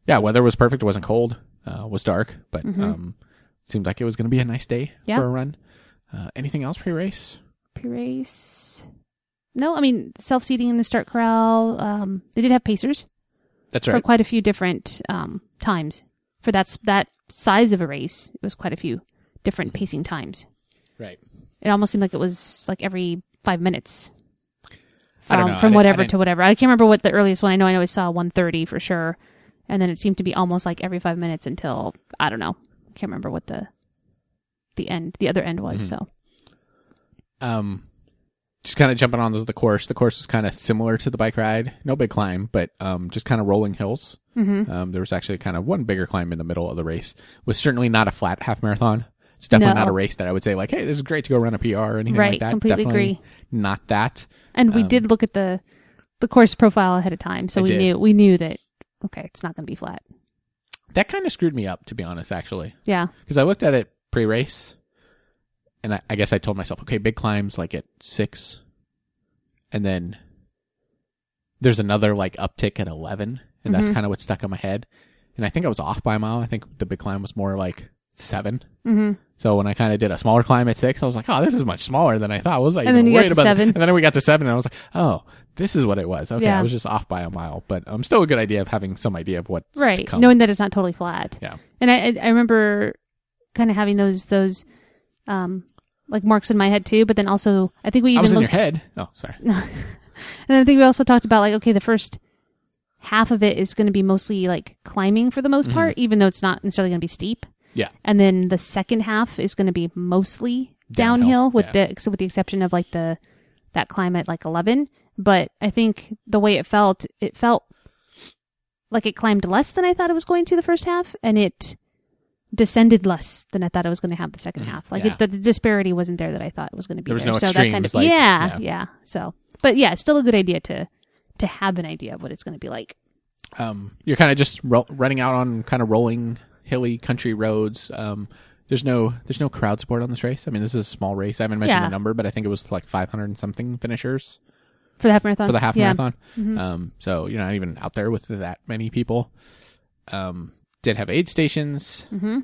yeah, weather was perfect. It wasn't cold. Uh, was dark, but um, seemed like it was going to be a nice day Mm-hmm. Yeah. for a run. Uh, anything else pre-race? Pre-race. No, I mean self-seating in the start corral. Um, they did have pacers That's right. for quite a few different um, times. For that's that size of a race, it was quite a few different pacing times. Right. It almost seemed like it was like every five minutes. I don't From, know. From whatever to whatever. I can't remember what the earliest one. I know I always saw 130 for sure, and then it seemed to be almost like every five minutes until I don't know. I can't remember what the the end, the other end was. Mm-hmm. So um, just kind of jumping onto the course. The course was kind of similar to the bike ride. No big climb, but um, just kind of rolling hills. Mm-hmm. Um, there was actually kind of one bigger climb in the middle of the race. It Was certainly not a flat half marathon. It's definitely No. not a race that I would say like, hey, this is great to go run a PR or anything Right, like that. completely Definitely agree. Not that. And we Um, did look at the the course profile ahead of time, so I we did. knew we knew that okay, it's not going to be flat. That kind of screwed me up, to be honest, actually, Yeah, because I looked at it pre-race, and I, I guess I told myself, okay, big climbs like at six, and then there's another like uptick at eleven, and that's kind of what stuck in my head. And I think I was off by a mile. I think the big climb was more like 7 Mhm. So when I kind of did a smaller climb at six, I was like, oh, this is much smaller than I thought. I was like, And then even you got worried about seven. And then we got to seven, and I was like, oh, this is what it was. Okay, Yeah. I was just off by a mile, but um, still a good idea of having some idea of what's to right. Knowing that it's not totally flat. Yeah. And I I- I remember kind of having those those um like marks in my head too, but then also I think we I even was in looked your head. Oh, sorry. And I think we also talked about like, okay, the first half of it is going to be mostly like climbing for the most Mm-hmm. part, even though it's not necessarily going to be steep. Yeah. And then the second half is going to be mostly Downhill, downhill, with yeah. the with the exception of like the that climb at like 11. But I think the way it felt, it felt like it climbed less than I thought it was going to the first half, and it descended less than I thought it was going to have the second half. Like Mm, yeah. it, the, the disparity wasn't there that I thought it was going to be There was there. no so that kind of like- yeah, yeah. yeah. So, but yeah, it's still a good idea to to have an idea of what it's going to be like. um, you're kind of just ro- running out on kind of rolling hilly country roads. Um, there's no there's no crowd support on this race. I mean, this is a small race. I haven't mentioned Yeah. the number, but I think it was like 500 and something finishers For the half marathon. for the half marathon. Um, so you're not even out there with that many people. Um, did have aid stations, Mm-hmm.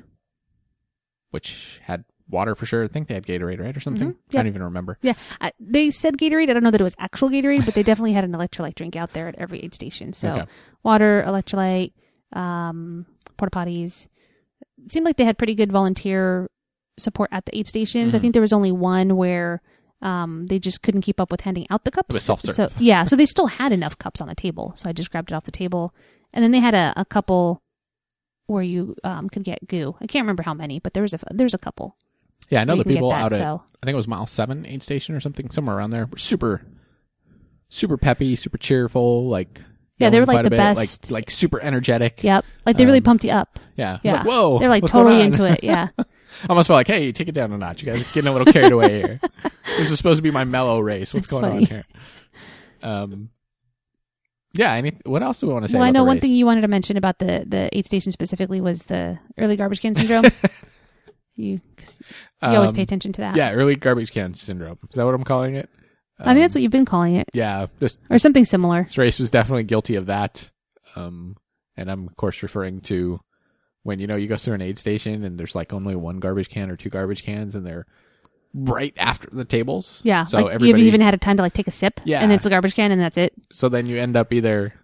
which had water for sure. I think they had Gatorade, right, or something. I don't even remember. Yeah, I, they said Gatorade. I don't know that it was actual Gatorade, but they definitely had an electrolyte drink out there at every aid station. So Okay. water, electrolyte, um, porta potties. It seemed like they had pretty good volunteer support at the aid stations. I Mhm. think there was only one where um, they just couldn't keep up with handing out the cups. It was self-serve. So yeah, so they still had enough cups on the table. So I just grabbed it off the table, and then they had a, a couple where you um, could get goo. I can't remember how many, but there was a there's a couple. Yeah, I know the people that, out at so. I think it was mile seven aid station or something, somewhere around there. Were super, super peppy, super cheerful. Like Yeah, they were, like, the bit, best- like like super energetic. Yep, like they really Um, pumped you up. Yeah, Yeah, like, whoa, they're like totally on? into it. Yeah, I almost felt like, hey, take it down a notch. You guys are getting a little carried away here. This was supposed to be my mellow race. What's going on funny. here? Um, yeah. Any, what else do we want to say? well, I know one thing you wanted to mention about the the aid station specifically was the early garbage can syndrome. you you always Um, pay attention to that. Yeah, early garbage can syndrome. Is that what I'm calling it? I think that's what you've been calling it, Yeah, this or something similar. this race was definitely guilty of that. Um, and I'm of course referring to when you know you go through an aid station and there's like only one garbage can or two garbage cans and they're right after the tables. Yeah, So like you everybody, haven't even had a time to like take a sip. Yeah. and it's a garbage can, and that's it. so then you end up either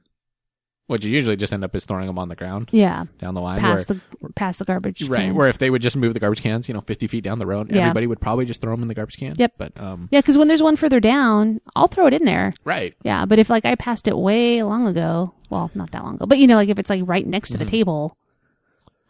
what you usually just end up is throwing them on the ground Yeah, down the line. past where, the past the garbage. right, can. where if they would just move the garbage cans, you know, 50 feet down the road, Yeah. everybody would probably just throw them in the garbage can. Yep. But um, Yeah, because when there's one further down, I'll throw it in there. right, Yeah, but if like I passed it way long ago, well, not that long ago, but you know, like if it's like right next to the table,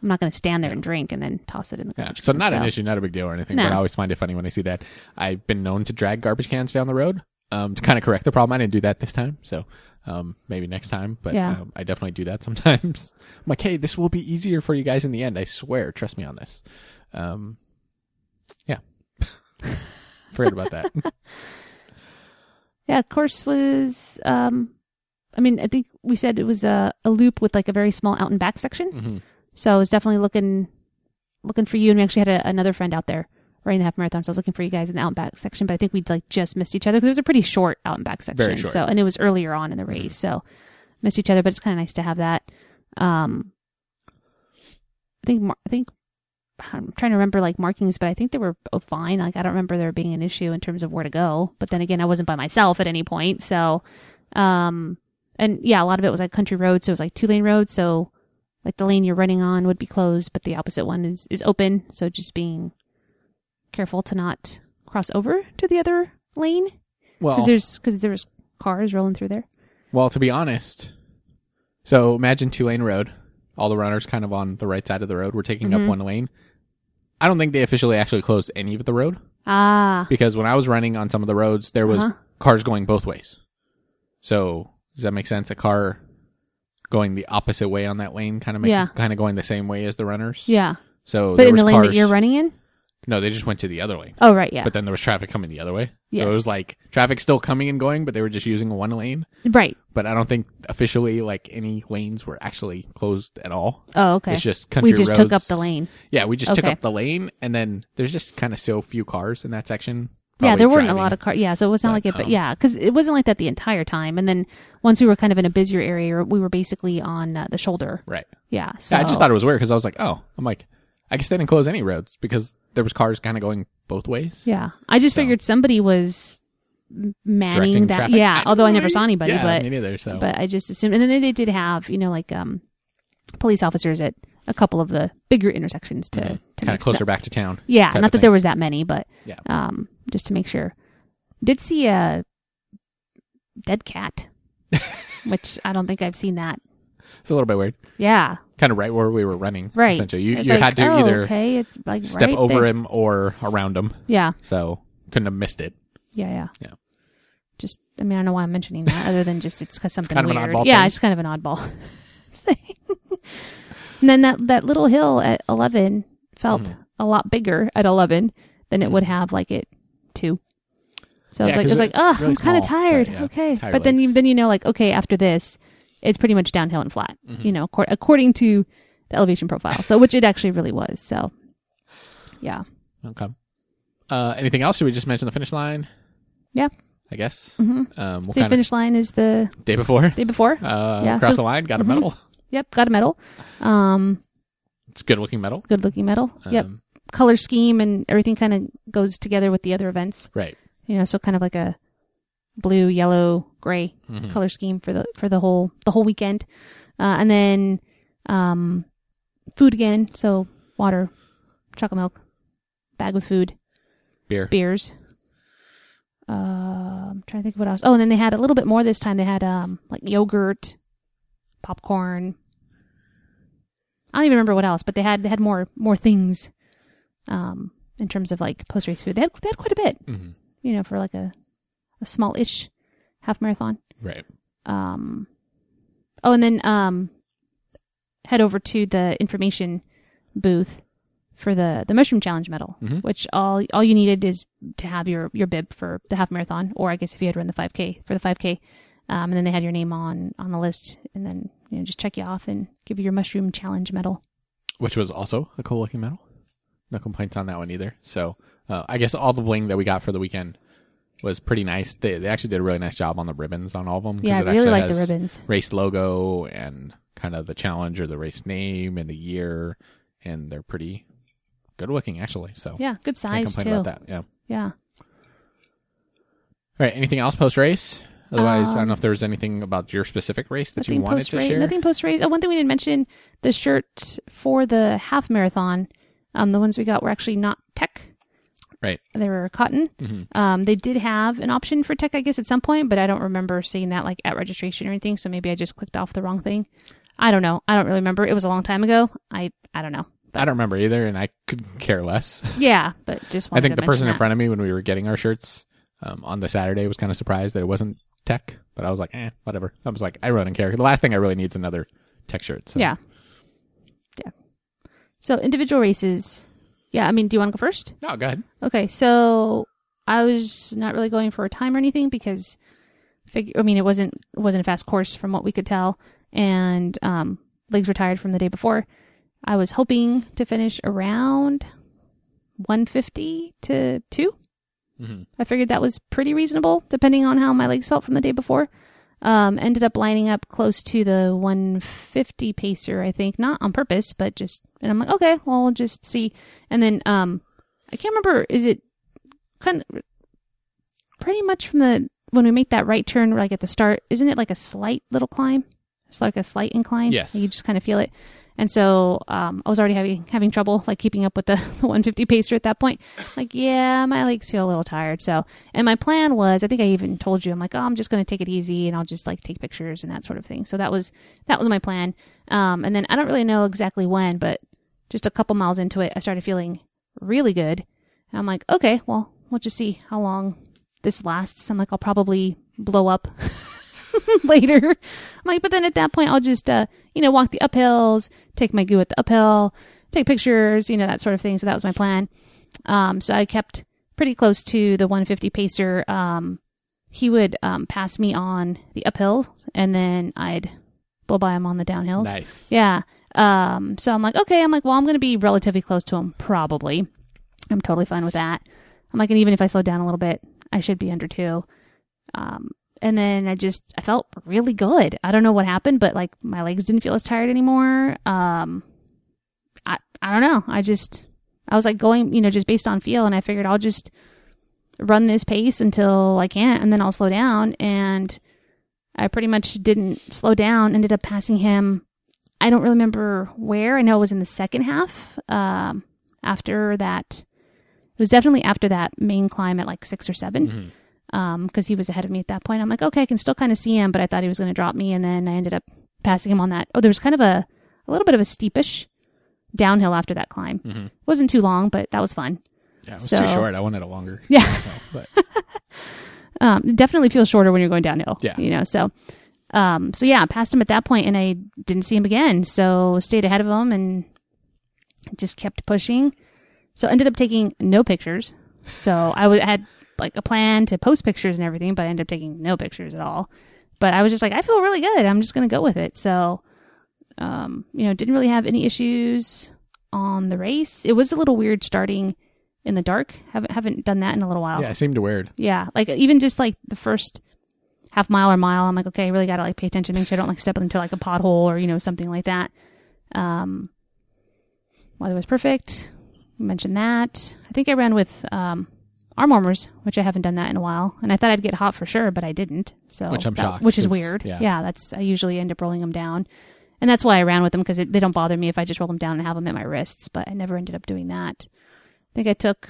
I'm not going to stand there and drink and then toss it in the Mm-hmm. Yeah, garbage. so can, not an issue, not a big deal or anything. No. But I always find it funny when I see that. I've been known to drag garbage cans down the road um, to kind of correct the problem. I didn't do that this time, so Um, maybe next time, but Yeah. um, I definitely do that sometimes. I'm like, hey, this will be easier for you guys in the end. I swear. Trust me on this. Um, yeah. Forget about that. Yeah, course was. Um, I mean, I think we said it was a, a loop with like a very small out and back section. hmm So I was definitely looking looking for you, and we actually had a, another friend out there running the half marathon. So I was looking for you guys in the out and back section, but I think we'd like just missed each other because it was a pretty short out and back section. Very short. So and it was earlier on in the race, so missed each other. But it's kind of nice to have that. Um, I think mar- I think I'm trying to remember like markings, but I think they were fine. Like I don't remember there being an issue in terms of where to go. But then again, I wasn't by myself at any point, so um, and yeah, a lot of it was like country roads, so it was like two lane roads, so like the lane you're running on would be closed, but the opposite one is is open. So just being careful to not cross over to the other lane because Well, there's because there's cars rolling through there. well, to be honest, so imagine two lane road. All the runners kind of on the right side of the road. We're taking Mhm. up one lane. I don't think they officially actually closed any of the road Ah, because when I was running on some of the roads, there was Uh-huh. cars going both ways. So does that make sense? A car going the opposite way on that lane, kind of making, Yeah. kind of going the same way as the runners. yeah, So but there in was the lane cars, that you're running in. No, they just went to the other lane. Oh right, yeah, But then there was traffic coming the other way. So Yes. it was like traffic still coming and going, but they were just using one lane. right. But I don't think officially like any lanes were actually closed at all. Oh okay. It's just country roads. we just took up roads. the lane. Yeah, we just took Okay. up the lane, and then there's just kind of so few cars in that section. Yeah, there weren't a lot of cars. Yeah, so it was not But, like it, but yeah, because it wasn't like that the entire time. And then once we were kind of in a busier area, we were basically on uh, the shoulder. Right. Yeah, so Yeah, I just thought it was weird because I was like, oh, I'm like, I guess they didn't close any roads because there was cars kind of going both ways. Yeah, I just So- figured somebody was manning Directing that. traffic. Yeah, although I never saw anybody, yeah, but me neither. So but I just assumed. And then they, they did have you know like um police officers at a couple of the bigger intersections to to kind of Mm-hmm. closer that- back to town. Yeah, not that there was that many, but Yeah. um just to make sure. Did see a dead cat, which I don't think I've seen that. It's a little bit weird. Yeah, Kind of right where we were running. right. Essentially, you, It's you like, had to oh, either okay, it's like step right over there. him or around him. Yeah, So couldn't have missed it. Yeah, yeah, Yeah. Just, I mean, I don't know why I'm mentioning that, other than just it's something kind of an weird. oddball yeah, thing. it's kind of an oddball thing. And then that that little hill at 11 felt Mm-hmm. a lot bigger at 11 than it would have like at two. So I was like, it was like, oh, really I'm kind of tired. but yeah, okay, tired but then you then you know, like, okay, after this, it's pretty much downhill and flat. Mm-hmm. You know, accor- according to the elevation profile. So which it actually really was. So yeah, Okay. Uh, anything else? Should we just mention the finish line? yeah. I guess. Mm-hmm. Um, So the finish line is the day before? day before. Uh, Yeah, across so- the line, got a mhm. medal. Yep, got a medal. Um, It's good looking medal. good looking medal. yep, Um, color scheme and everything kind of goes together with the other events. Right. You know, so kind of like a blue, yellow, gray Mhm. color scheme for the for the whole the whole weekend. Uh, and then um, food again. So water, chocolate milk, bag with food, Beer. beers. Uh, I'm trying to think of what else. Oh, and then they had a little bit more this time. They had um like yogurt, popcorn. I don't even remember what else, but they had they had more more things. Um, in terms of like post race food, they had they had quite a bit. Mhm. You know, for like a a small ish half marathon. Right. Um, oh, and then um, head over to the information booth for the the mushroom challenge medal, Mhm. which all all you needed is to have your your bib for the half marathon, or I guess if you had run the five k for the five k, um, and then they had your name on on the list, and then you know just check you off and give you your mushroom challenge medal. Which was also a cool looking medal. No complaints on that one either. So uh, I guess all the bling that we got for the weekend was pretty nice. They, they actually did a really nice job on the ribbons on all of them. Yeah, I it really actually like the ribbons. Race logo and kind of the challenge or the race name and the year, and they're pretty good looking actually. So Yeah, good size complain too. about that. Yeah. Yeah. All right. Anything else post race? Otherwise, I don't know Um, if there was anything about your specific race that you wanted to share. Nothing post race. Oh, one thing we didn't mention: the shirt for the half marathon. Um, the ones we got were actually not tech. Right. They were cotton. Mhm. Um, they did have an option for tech, I guess, at some point, but I don't remember seeing that like at registration or anything. So maybe I just clicked off the wrong thing. I don't know. I don't really remember. It was a long time ago. I I don't know. I don't remember either, and I could care less. Yeah, but just I think the person mention in front of me when we were getting our shirts um, on the Saturday was kind of surprised that it wasn't tech, but I was like, eh, whatever. I was like, I run and care. The last thing I really need is another tech shirt. So. Yeah. Yeah. So individual races. Yeah, I mean, do you want to go first? No, go ahead. Okay, so I was not really going for a time or anything because, fig- I mean, it wasn't it wasn't a fast course from what we could tell, and um, legs were tired from the day before. I was hoping to finish around 150 to two. Mhm. I figured that was pretty reasonable, depending on how my legs felt from the day before. Um, ended up lining up close to the 150 pacer, I think, not on purpose, but just, and I'm like, okay, well, we'll just see. And then, um, I can't remember, is it kind of pretty much from the, when we make that right turn, like at the start, isn't it like a slight little climb? It's like a slight incline. Yes. You just kind of feel it. And so um, I was already having having trouble like keeping up with the 150 pacer at that point. Like, yeah, my legs feel a little tired. So, and my plan was, I think I even told you, I'm like, oh, I'm just going to take it easy and I'll just like take pictures and that sort of thing. So that was that was my plan. Um, and then I don't really know exactly when, but just a couple miles into it, I started feeling really good. And I'm like, okay, well, we'll just see how long this lasts. I'm like, I'll probably blow up later. I'm like, but then at that point, I'll just, uh, you know, walk the uphills, take my goo at the uphill, take pictures, you know, that sort of thing. So that was my plan. Um, so I kept pretty close to the 150 pacer. Um, he would um, pass me on the uphill, and then I'd blow by him on the downhills. Nice. Yeah. Um, so I'm like, okay, I'm like, well, I'm going to be relatively close to him, probably. I'm totally fine with that. I'm like, and even if I slow down a little bit, I should be under two. Um, and then I just, I felt really good. I don't know what happened, but like my legs didn't feel as tired anymore. Um, I, I don't know. I just, I was like going, you know, just based on feel. And I figured I'll just run this pace until I can't, and then I'll slow down. And I pretty much didn't slow down, ended up passing him. I don't really remember where. I know it was in the second half. Um, after that, it was definitely after that main climb at like six or seven. Mhm. Um, because he was ahead of me at that point. I'm like, okay, I can still kind of see him, but I thought he was going to drop me, and then I ended up passing him on that. Oh, there was kind of a a little bit of a steepish downhill after that climb. Mhm. wasn't too long, but that was fun. Yeah, it was So- too short. I wanted a longer. Yeah. but um, definitely feels shorter when you're going downhill. Yeah. You know, so, um, so yeah, I passed him at that point and I didn't see him again. So stayed ahead of him and just kept pushing. So ended up taking no pictures. So I wa- had like a plan to post pictures and everything, but I ended up taking no pictures at all. But I was just like, I feel really good. I'm just going to go with it. So, um, you know, didn't really have any issues on the race. It was a little weird starting in the dark. Haven't, haven't done that in a little while. yeah, it seemed weird. Yeah, like even just like the first half mile or mile, I'm like, okay, I really got to like pay attention, make sure I don't like step into like a pothole or you know something like that. Um, weather was perfect. Mentioned that. I think I ran with um arm warmers, which I haven't done that in a while, and I thought I'd get hot for sure, but I didn't. So Which I'm that- shocked, Which is weird. yeah. Yeah. that's I usually end up rolling them down. And that's why I ran with them because they don't bother me if I just roll them down and have them at my wrists. But I never ended up doing that. I think I took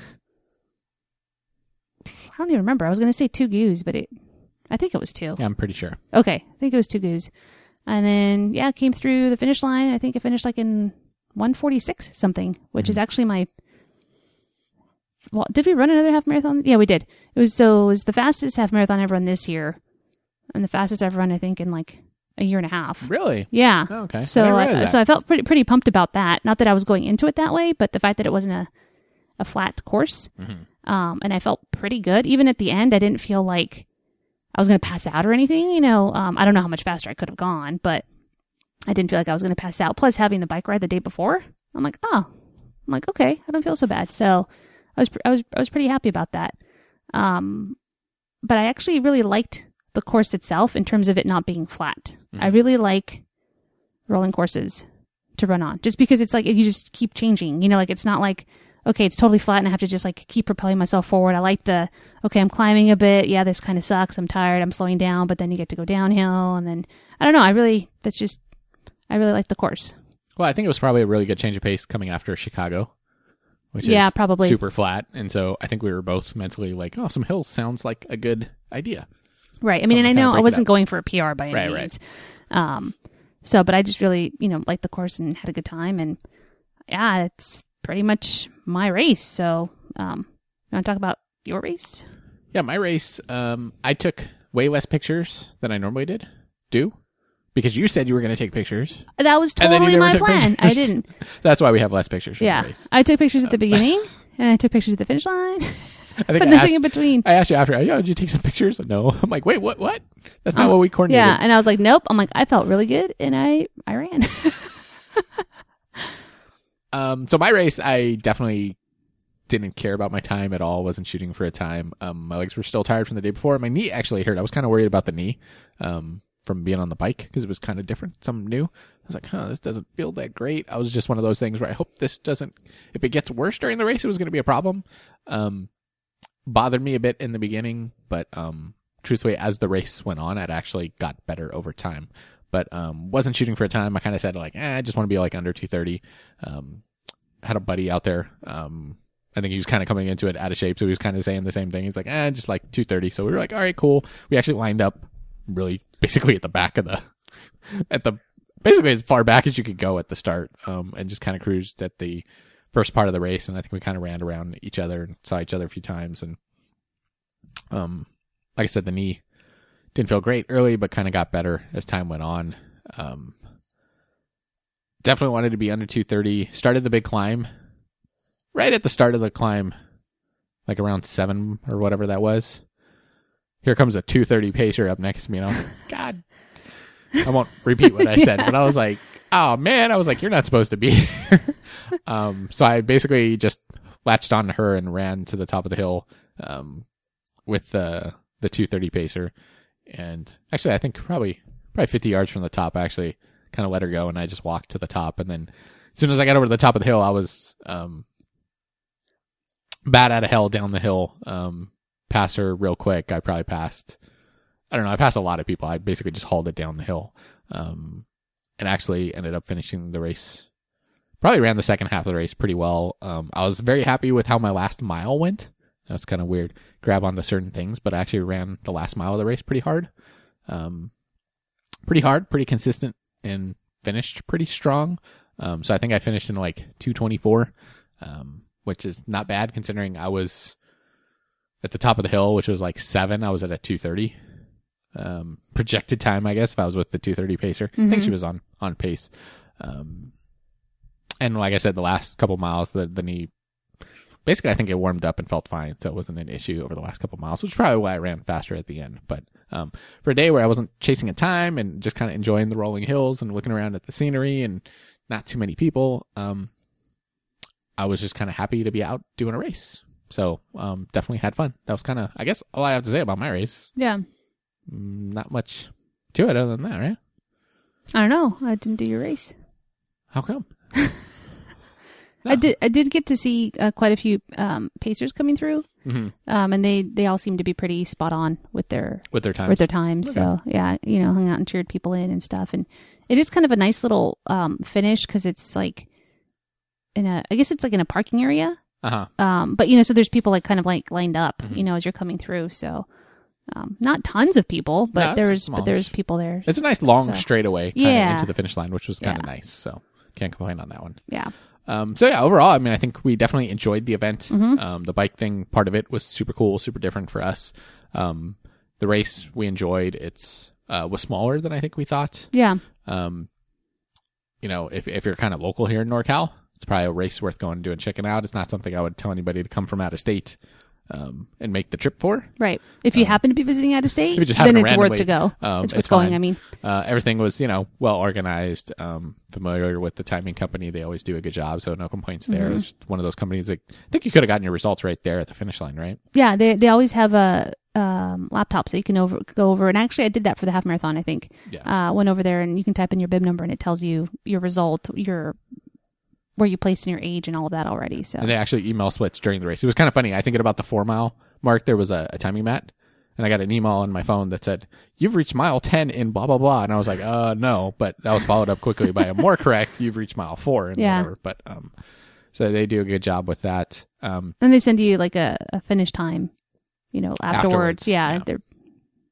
I don't even remember. I was going to say two goos, but it, I think it was two. Yeah, I'm pretty sure. Okay, I think it was two goos, and then yeah, came through the finish line. I think I finished like in 146 something, which is mm-hmm. actually my. Well, did we run another half marathon? Yeah, we did. It was so it was the fastest half marathon I've run this year, and the fastest I've run I think in like a year and a half. Really? Yeah. Oh, okay. So I I, so I felt pretty pretty pumped about that. Not that I was going into it that way, but the fact that it wasn't a a flat course, Mm-hmm. um, and I felt pretty good. Even at the end, I didn't feel like I was going to pass out or anything. You know, um, I don't know how much faster I could have gone, but I didn't feel like I was going to pass out. Plus, having the bike ride the day before, I'm like, oh, I'm like, okay, I don't feel so bad. So I was I was I was pretty happy about that. Um, but I actually really liked the course itself in terms of it not being flat. I really like rolling courses to run on just because it's like you just keep changing you know like it's not like okay it's totally flat and i have to just like keep propelling myself forward. I like the okay i'm climbing a bit. Yeah this kind of sucks. I'm tired. I'm slowing down but then you get to go downhill and then i don't know. I really that's just i really like the course. Well, I think it was probably a really good change of pace coming after Chicago, which Yeah, is probably. super flat. And so I think we were both mentally like, oh, some hills sounds like a good idea. right i mean and i know i wasn't going for a pr by any Right, right. means um so but i just really you know liked the course and had a good time and yeah it's pretty much my race so um you want to talk about your race Yeah, my race, um, I took way less pictures than I normally did. Do because you said you were going to take pictures. That was And then you totally my plan. I didn't. That's why we have less pictures. Yeah. I took pictures at the beginning, and I took pictures at the finish line, I think but I nothing asked, in between. I asked you after. Yo, did you take some pictures? No. I'm like, wait, what? What? That's not what we coordinated. Yeah, and I was like, nope. I'm like, I felt really good, and I I ran. Um, so my race, I definitely didn't care about my time at all. wasn't shooting for a time. Um, my legs were still tired from the day before. My knee actually hurt. I was kind of worried about the knee, um, from being on the bike because it was kind of different, something new. I was like, huh, this doesn't feel that great. I was just one of those things where I hope this doesn't, if it gets worse during the race, it was going to be a problem. Um, bothered me a bit in the beginning, but, um, truthfully, as the race went on, it actually got better over time. But, um, wasn't shooting for a time. I kind of said like, eh, I just want to be like under 230. Um, had a buddy out there. Um, I think he was kind of coming into it out of shape, so he was kind of saying the same thing. He's like, eh, just like 230. So we were like, all right, cool. We actually lined up really basically at the back of the, at the, basically as far back as you could go at the start, um, and just kind of cruised at the first part of the race. And I think we kind of ran around each other and saw each other a few times. And, um, like I said, the knee didn't feel great early, but kind of got better as time went on. Um, definitely wanted to be under 230. Started the big climb right at the start of the climb, like around seven or whatever that was. Here comes a 230 pacer up next to me, and I was like, God, I won't repeat what I said, but I was like, oh man, I was like, you're not supposed to be here. um, so I basically just latched on to her and ran to the top of the hill, um, with the, the 230 pacer. And actually, I think probably, probably 50 yards from the top, I actually kind of let her go and I just walked to the top. And then as soon as I got over to the top of the hill, I was, um, bad out of hell down the hill. Um, pass her real quick. I probably passed, I don't know, I passed a lot of people. I basically just hauled it down the hill. Um, and actually ended up finishing the race. Probably ran the second half of the race pretty well. Um, I was very happy with how my last mile went. That's kind of weird. Grab onto certain things, but I actually ran the last mile of the race pretty hard. Um, pretty hard, pretty consistent, and finished pretty strong. Um, so I think I finished in like 224, um, which is not bad considering I was at the top of the hill, which was like seven. I was at a 230 um, projected time, I guess, if I was with the 230 pacer. I think she was on on pace. Um, and like I said, the last couple miles, the the knee basically I think it warmed up and felt fine, so it wasn't an issue over the last couple miles, which is probably why I ran faster at the end. But um, for a day where I wasn't chasing a time and just kind of enjoying the rolling hills and looking around at the scenery and not too many people, um, I was just kind of happy to be out doing a race. So um, definitely had fun. That was kind of, I guess, all I have to say about my race. yeah, Mm, Not much to it other than that, right? I don't know. I didn't do your race. How come? I did. I did get to see uh, quite a few um, pacers coming through, Mhm. um, and they they all seem to be pretty spot on with their With their times. with their times. So yeah, you know, hung out and cheered people in and stuff, and it is kind of a nice little um, finish because it's like in a. I guess it's like in a parking area. Uh huh. Um, but you know, so there's people like kind of like lined up, Mm-hmm. you know, as you're coming through. So, um, not tons of people, but No, there's but there's people there. It's a nice long So- straightaway kind of Yeah. into the finish line, which was kind of Yeah. nice. So can't complain on that one. Yeah, Um, so yeah, overall, I mean, I think we definitely enjoyed the event. Mm-hmm. Um, the bike thing part of it was super cool, super different for us. Um, the race we enjoyed. It's uh, was smaller than I think we thought. yeah, Um, you know, if if you're kind of local here in NorCal, it's probably a race worth going to and checking out. It's not something I would tell anybody to come from out of state um, and make the trip for. right. If you happen to be visiting out of state, If you just then it's worth to go. um, it's it's worth going. I mean, Uh, everything was, you know, well organized. Um, familiar with the timing company, they always do a good job, so no complaints there. Mm-hmm. It's one of those companies that I think you could have gotten your results right there at the finish line, right? yeah, they they always have a um, laptops that you can over go over. And actually, I did that for the half marathon. I think Yeah. uh, went over there and you can type in your bib number and it tells you your result, your where you placed in your age and all of that already. So And they actually email splits during the race. It was kind of funny. I think at about the four mile mark, there was a, a timing mat, and I got an email on my phone that said, "You've reached mile ten in blah blah blah," and I was like, "Uh, no," but that was followed up quickly by a more correct, "You've reached mile four and Yeah. whatever." But um, so they do a good job with that. Um, then they send you like a, a finish time, you know, afterwards. Afterwards, yeah, yeah. they're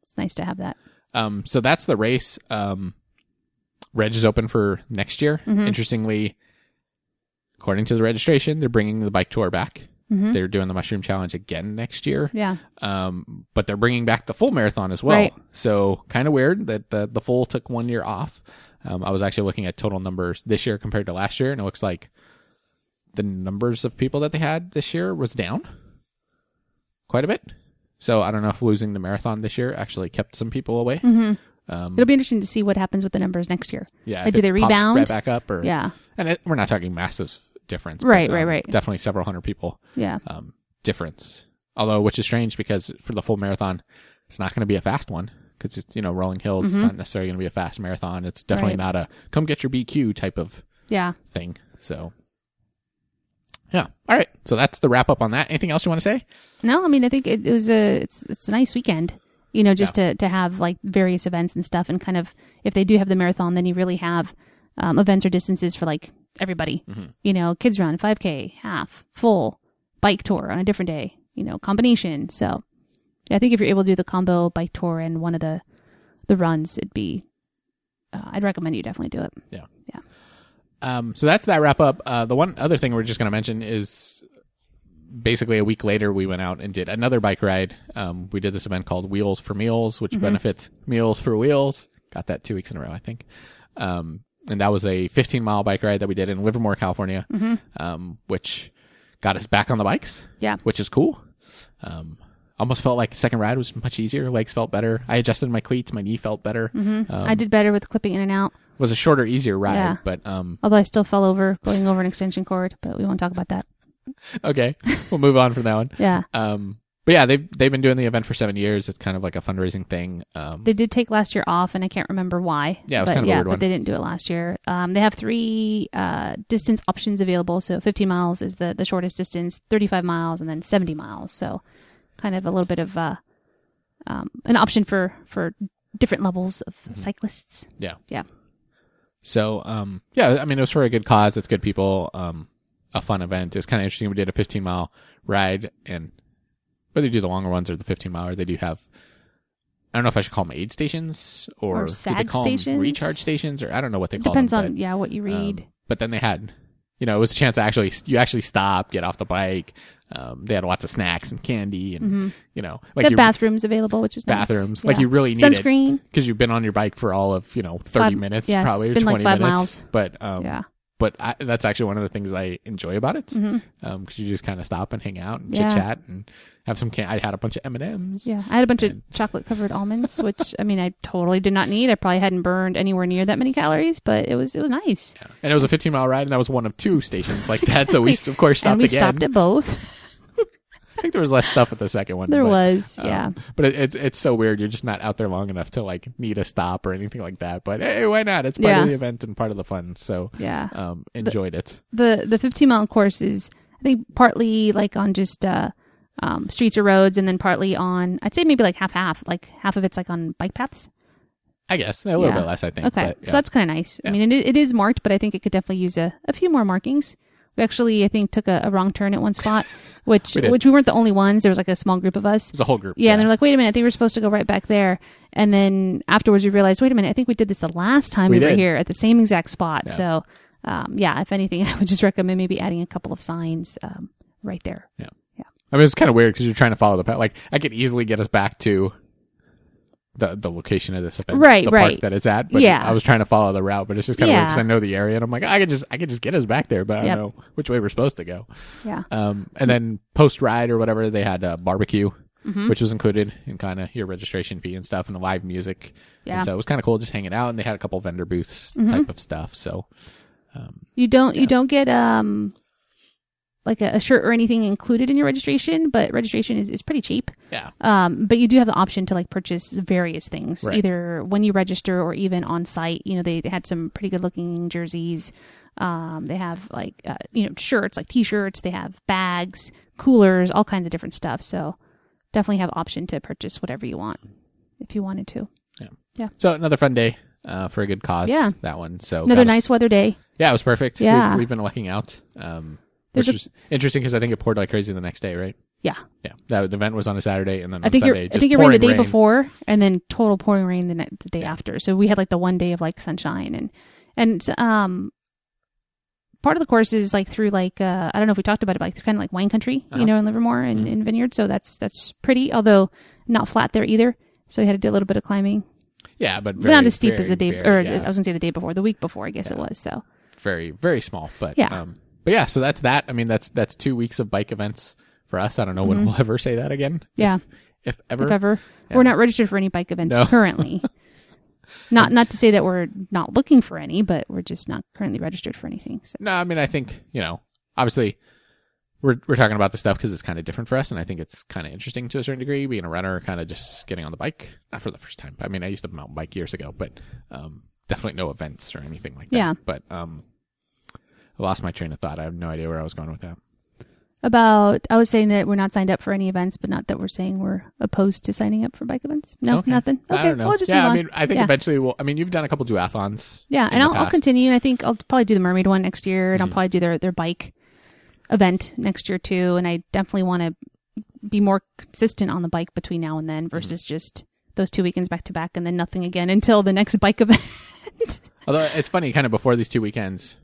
it's nice to have that. Um, so that's the race. Um, Reg is open for next year. Mm-hmm. Interestingly, according to the registration, they're bringing the bike tour back. Mhm. They're doing the mushroom challenge again next year. Yeah. Um, but they're bringing back the full marathon as well. Right. So kind of weird that the the full took one year off. Um, I was actually looking at total numbers this year compared to last year, and it looks like the numbers of people that they had this year was down quite a bit. So I don't know if losing the marathon this year actually kept some people away. hmm Um, It'll be interesting to see what happens with the numbers next year. yeah, like, do they rebound? right back up, or Yeah. and it, we're not talking massive difference, Right, right, um, right. Definitely several hundred people Yeah. um, difference. Although, which is strange because for the full marathon, it's not going to be a fast one because it's you know rolling hills. It's not necessarily going to be a fast marathon. It's definitely Mm-hmm. Right. not a come get your BQ type of Yeah. thing. So, yeah. All right. So that's the wrap up on that. Anything else you want to say? No, I mean, I think it, it was a it's it's a nice weekend. You know, just to to have like various events and stuff, and kind of if they do have the marathon, then you really have um, events or distances for like everybody. You know, kids run, five k, half, full, bike tour on a different day. You know, combination. So, I think if you're able to do the combo bike tour and one of the the runs, it'd be. Uh, I'd recommend you definitely do it. Yeah. Yeah. Um, so that's that wrap up. Uh, the one other thing we're just going to mention is basically a week later we went out and did another bike ride. Um, we did this event called Wheels for Meals, which benefits Meals for Wheels. Got that two weeks in a row, I think. Um, and that was a 15 mile bike ride that we did in Livermore, California, um, which got us back on the bikes, Yeah. which is cool. Um, almost felt like the second ride was much easier. Legs felt better. I adjusted my cleats. My knee felt better. Um, I did better with clipping in and out, it was a shorter, easier ride, Yeah. but um, although I still fell over going over an extension cord. But we won't talk about that. okay, we'll move on from that one. Yeah. Um, but yeah, they've they've been doing the event for seven years. It's kind of like a fundraising thing. Um, They did take last year off, and I can't remember why. Yeah, it was but, kind of yeah, but they didn't do it last year. Um, they have three uh, distance options available. So 15 miles is the, the shortest distance, 35 miles, and then 70 miles. So kind of a little bit of uh, um, an option for for different levels of Mm-hmm. cyclists. yeah. Yeah. So um, yeah, I mean it was for a good cause. It's good people. Um, a fun event. It's kind of interesting. We did a 15 mile ride, and whether you do the longer ones or the 15 mile, they do have. I don't know if I should call them aid stations or, Or do they call stations? recharge stations, or I don't know what they call depends them. on yeah what you read. um, but then they had, you know, it was a chance to actually you actually stop, get off the bike. Um, they had lots of snacks and candy, and you know, like you bathrooms available, which is nice. bathrooms, like Yeah. you really need sunscreen. because you've been on your bike for all of you know 30 Five- minutes yeah, it's probably or been like 20 five minutes miles. but um Yeah. But I, that's actually one of the things i enjoy about it because you just kind of stop and hang out and Mm-hmm. Yeah. chit chat and have some can i had a bunch of m&ms Yeah, I had a bunch of chocolate covered almonds, which I mean, I totally did not need. I probably hadn't burned anywhere near that many calories, but it was it was nice. and it was a 15 mile ride and that was one of two stations like that so we of course stopped and we again stopped at both. I think there was less stuff at the second one There but, was, um, yeah. but it, it's it's so weird you're just not out there long enough to like need a stop or anything like that but hey why not it's part Yeah. of the event and part of the fun so Yeah. um enjoyed it the the 15 mile course is I think partly like on just uh um streets or roads and then partly on I'd say maybe like half half like half of it's like on bike paths. i guess a little Yeah. bit less i think Okay. but, yeah. So that's kind of nice. I mean it, it is marked but I think it could definitely use a, a few more markings. We actually I think took a, a wrong turn at one spot which We which we weren't the only ones. There was like a small group of us. it was a whole group Yeah, and they're like, wait a minute, I think we're supposed to go right back there. And then afterwards, we realized, wait a minute, I think we did this the last time We we, were here at the same exact spot. Yeah. So, um, yeah, if anything, I would just recommend maybe adding a couple of signs um, right there. Yeah. Yeah. I mean, it's kind of weird because you're trying to follow the path. Like, I could easily get us back to the the location of this event, Right, the right. park that it's at. But Yeah. I was trying to follow the route, but it's just kind of weird because I know the area, and I'm like, I could just I could just get us back there, but I Yep. don't know which way we're supposed to go. Yeah. Um, and then post ride or whatever, they had a barbecue, Mm-hmm. which was included in kind of your registration fee and stuff, and the live music. Yeah. Mm-hmm. And so it was kind of cool just hanging out, and they had a couple vendor booths type of stuff. So You don't Yeah. you don't get um like a, a shirt or anything included in your registration, but registration is, is pretty cheap. yeah, Um, but you do have the option to like purchase various things, Right. either when you register or even on site. You know, they, they had some pretty good looking jerseys. Um, they have like uh, you know shirts, like t-shirts. They have bags, coolers, all kinds of different stuff. So definitely have option to purchase whatever you want if you wanted to. Yeah. Yeah. So another fun day. Uh, for a good cause. Yeah. That one. So Another us- nice weather day. Yeah, it was perfect. Yeah. We've, we've been lucking out. Um, There's which a- interesting because I think it poured like crazy the next day, right? Yeah, Yeah. That the event was on a Saturday, and then I think Sunday, I think it rained the day rain. before, and then total pouring rain the, ne- the day Yeah. after. So we had like the one day of like sunshine and and um part of the course is like through like uh, I don't know if we talked about it, but like kind of like wine country, Uh-huh. you know, in Livermore and Mm-hmm. in Vineyard. So that's that's pretty, although not flat there either. So we had to do a little bit of climbing, Yeah, but very, not as steep as the day, very, or yeah, I was gonna say the day before, the week before, I guess it was. So very very small. But Yeah. um, but yeah, so that's that. I mean, that's that's two weeks of bike events for us. I don't know when we'll ever say that again. Mm-hmm. yeah, If ever. if ever Yeah. we're not registered for any bike events No. currently. not not to say that we're not looking for any, but we're just not currently registered for anything. So No, I mean, I think you know, obviously, we're we're talking about this stuff because it's kind of different for us, and I think it's kind of interesting to a certain degree. Being a runner, kind of just getting on the bike, not for the first time. I mean, I used to mountain bike years ago, but um, definitely no events or anything like that. Yeah. But um, I lost my train of thought. I have no idea where I was going with that. about I was saying that we're not signed up for any events, but not that we're saying we're opposed to signing up for bike events. No, Okay. nothing. Okay, I don't know. we'll just yeah, move I on. mean, I think yeah. eventually we'll. I mean, you've done a couple duathlons. Yeah, in and the I'll, I'll past. continue. And I think I'll probably do the mermaid one next year, and I'll Mhm. probably do their their bike event next year too. And I definitely want to be more consistent on the bike between now and then versus Mm-hmm. just those two weekends back to back and then nothing again until the next bike event. Although it's funny, kind of before these two weekends,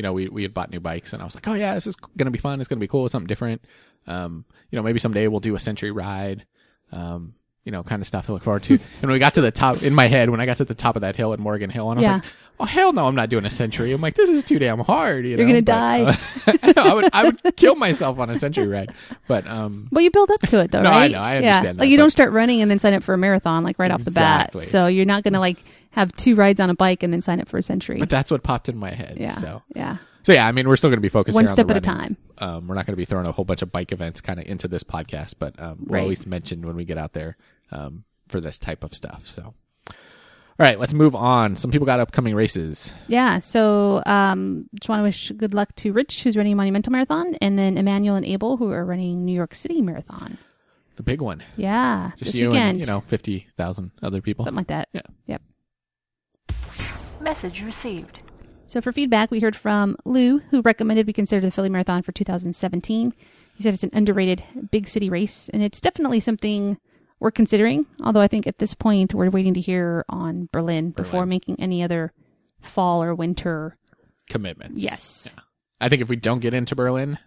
you know, we we had bought new bikes, and I was like, oh yeah, this is gonna be fun. It's gonna be cool. It's something different. Um, you know, maybe someday we'll do a century ride. Um, you know, kind of stuff to look forward to. and when we got to the top, in my head, when I got to the top of that hill at Morgan Hill, and I was Yeah. like, oh hell no, I'm not doing a century. I'm like, this is too damn hard. You You're gonna But, die. uh, I, know, I would I would kill myself on a century ride. But um, But you build up to it though, No, I right? know. I yeah. understand that, Like you don't start running and then sign up for a marathon like right off the bat. So you're not gonna like have two rides on a bike and then sign up for a century. but that's what popped in my head. yeah. So Yeah. so yeah, I mean, we're still gonna be focused One here on step at a time. um, we're not going to be throwing a whole bunch of bike events kind of into this podcast, but um, we'll Right. at least mention when we get out there um, for this type of stuff. So, all right, let's move on. Some people got upcoming races. Yeah. So um just want to wish good luck to Rich who's running Monumental Marathon and then Emmanuel and Abel who are running New York City Marathon. The big one, Yeah. just this you weekend. and you know fifty thousand other people. something like that. Yeah. Yep. Message received. So for feedback, we heard from Lou, who recommended we consider the Philly Marathon for 2017. He said it's an underrated big city race, and it's definitely something we're considering. Although I think at this point we're waiting to hear on Berlin, before Berlin. making any other fall or winter. Commitments. Yes, I think if we don't get into Berlin,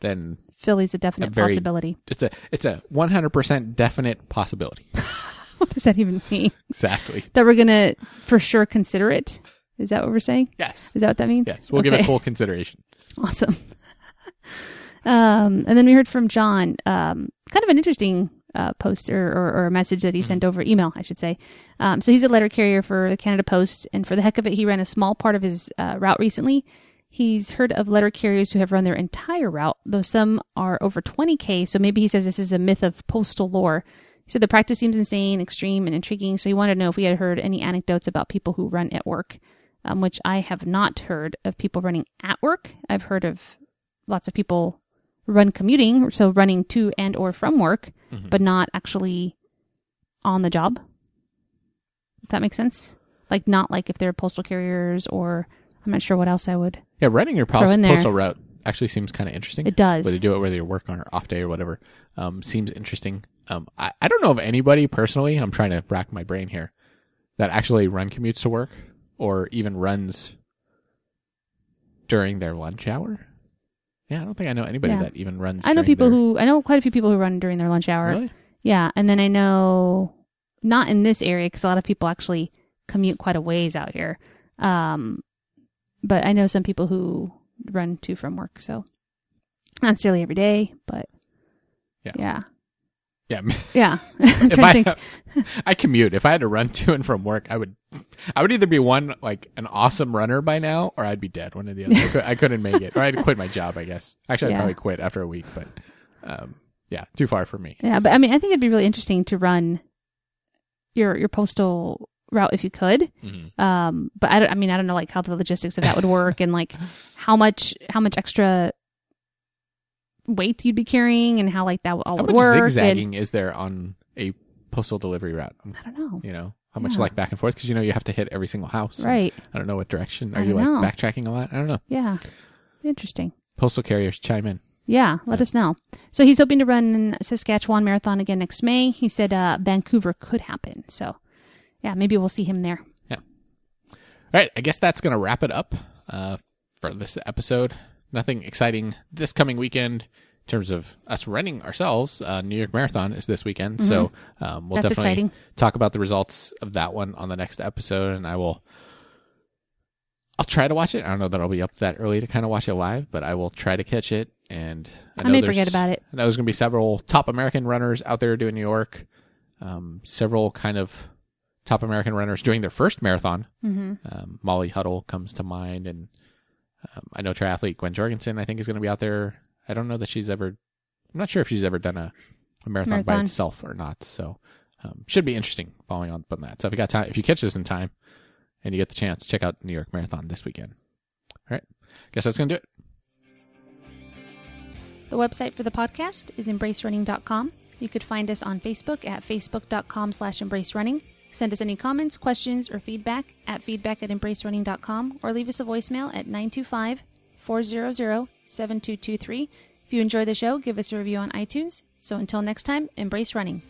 then Philly's a definite A very- possibility. it's a it's a one hundred percent definite possibility. What does that even mean? exactly. that we're gonna for sure consider it. Is that what we're saying? Yes. Is that what that means? Yes. We'll give it full consideration. Awesome. um, and then we heard from John, um, kind of an interesting uh, post or, or, or a message that he sent over email, I should say. Um, so he's a letter carrier for the Canada Post, and for the heck of it, he ran a small part of his uh, route recently. He's heard of letter carriers who have run their entire route, though some are over 20k. So maybe he says this is a myth of postal lore. He said the practice seems insane, extreme, and intriguing. So he wanted to know if we had heard any anecdotes about people who run at work, um, which I have not heard of people running at work. I've heard of lots of people run commuting, so running to and or from work, but not actually on the job. If that makes sense. Like not like if they're postal carriers or I'm not sure what else I would. Yeah, running your pos- postal route actually seems kind of interesting. It does. Whether you do it whether you work on or off day or whatever, um, seems interesting. Um, I, I don't know of anybody personally. I'm trying to rack my brain here that actually run commutes to work or even runs during their lunch hour. Yeah, I don't think I know anybody Yeah. that even runs. I know during people their- who I know quite a few people who run during their lunch hour. really. Yeah, and then I know not in this area because a lot of people actually commute quite a ways out here. Um, but I know some people who run to from work, so not necessarily every day, but Yeah. yeah, Yeah, yeah. If I. I commute, if I had to run to and from work, I would I would either be one like an awesome runner by now, or I'd be dead. One of the other. I, could, I couldn't make it, or I'd quit my job. I guess. Actually, I'd Yeah. probably quit after a week, but um, yeah, too far for me. Yeah, but I mean, I think it'd be really interesting to run your your postal route if you could. Mhm. Um, but I, don't, I mean, I don't know like how the logistics of that would work and like how much how much extra weight you'd be carrying and how like that all How would much work. and- zigzagging is there on a postal delivery route? I don't know. You know, how much Yeah. like back and forth? Because you know you have to hit every single house. Right. I don't know what direction. Are you like know. backtracking a lot? I don't know. Yeah. Interesting. Postal carriers chime in. Yeah, let Yeah. us know. So he's hoping to run Saskatchewan Marathon again next May. He said uh, Vancouver could happen. So, yeah, maybe we'll see him there. Yeah. All right, I guess that's going to wrap it up uh, for this episode. Nothing exciting this coming weekend in terms of us running ourselves. Uh, New York Marathon is this weekend, so um, we'll Mm-hmm. That's definitely exciting. talk about the results of that one on the next episode, and I will. I'll try to watch it. I don't know that I'll be up that early to kind of watch it live, but I will try to catch it. And I know may forget about it. I know there's going to be several top American runners out there doing New York. Um, several kind of top American runners doing their first marathon. Mm-hmm. Um, Molly Huddle comes to mind, and um, I know triathlete Gwen Jorgensen. I think is going to be out there. I don't know that she's ever. I'm not sure if she's ever done a, a marathon, by itself or not. So um, should be interesting following on from that. So if you got time, if you catch this in time, and you get the chance, check out New York Marathon this weekend. All right, guess that's gonna do it. The website for the podcast is embracerunning.com. You could find us on Facebook at facebook.com slash embracerunning. Send us any comments, questions, or feedback at feedback at embracerunning.com or leave us a voicemail at 925 400 7223. If you enjoy the show, give us a review on iTunes. So until next time, embrace running.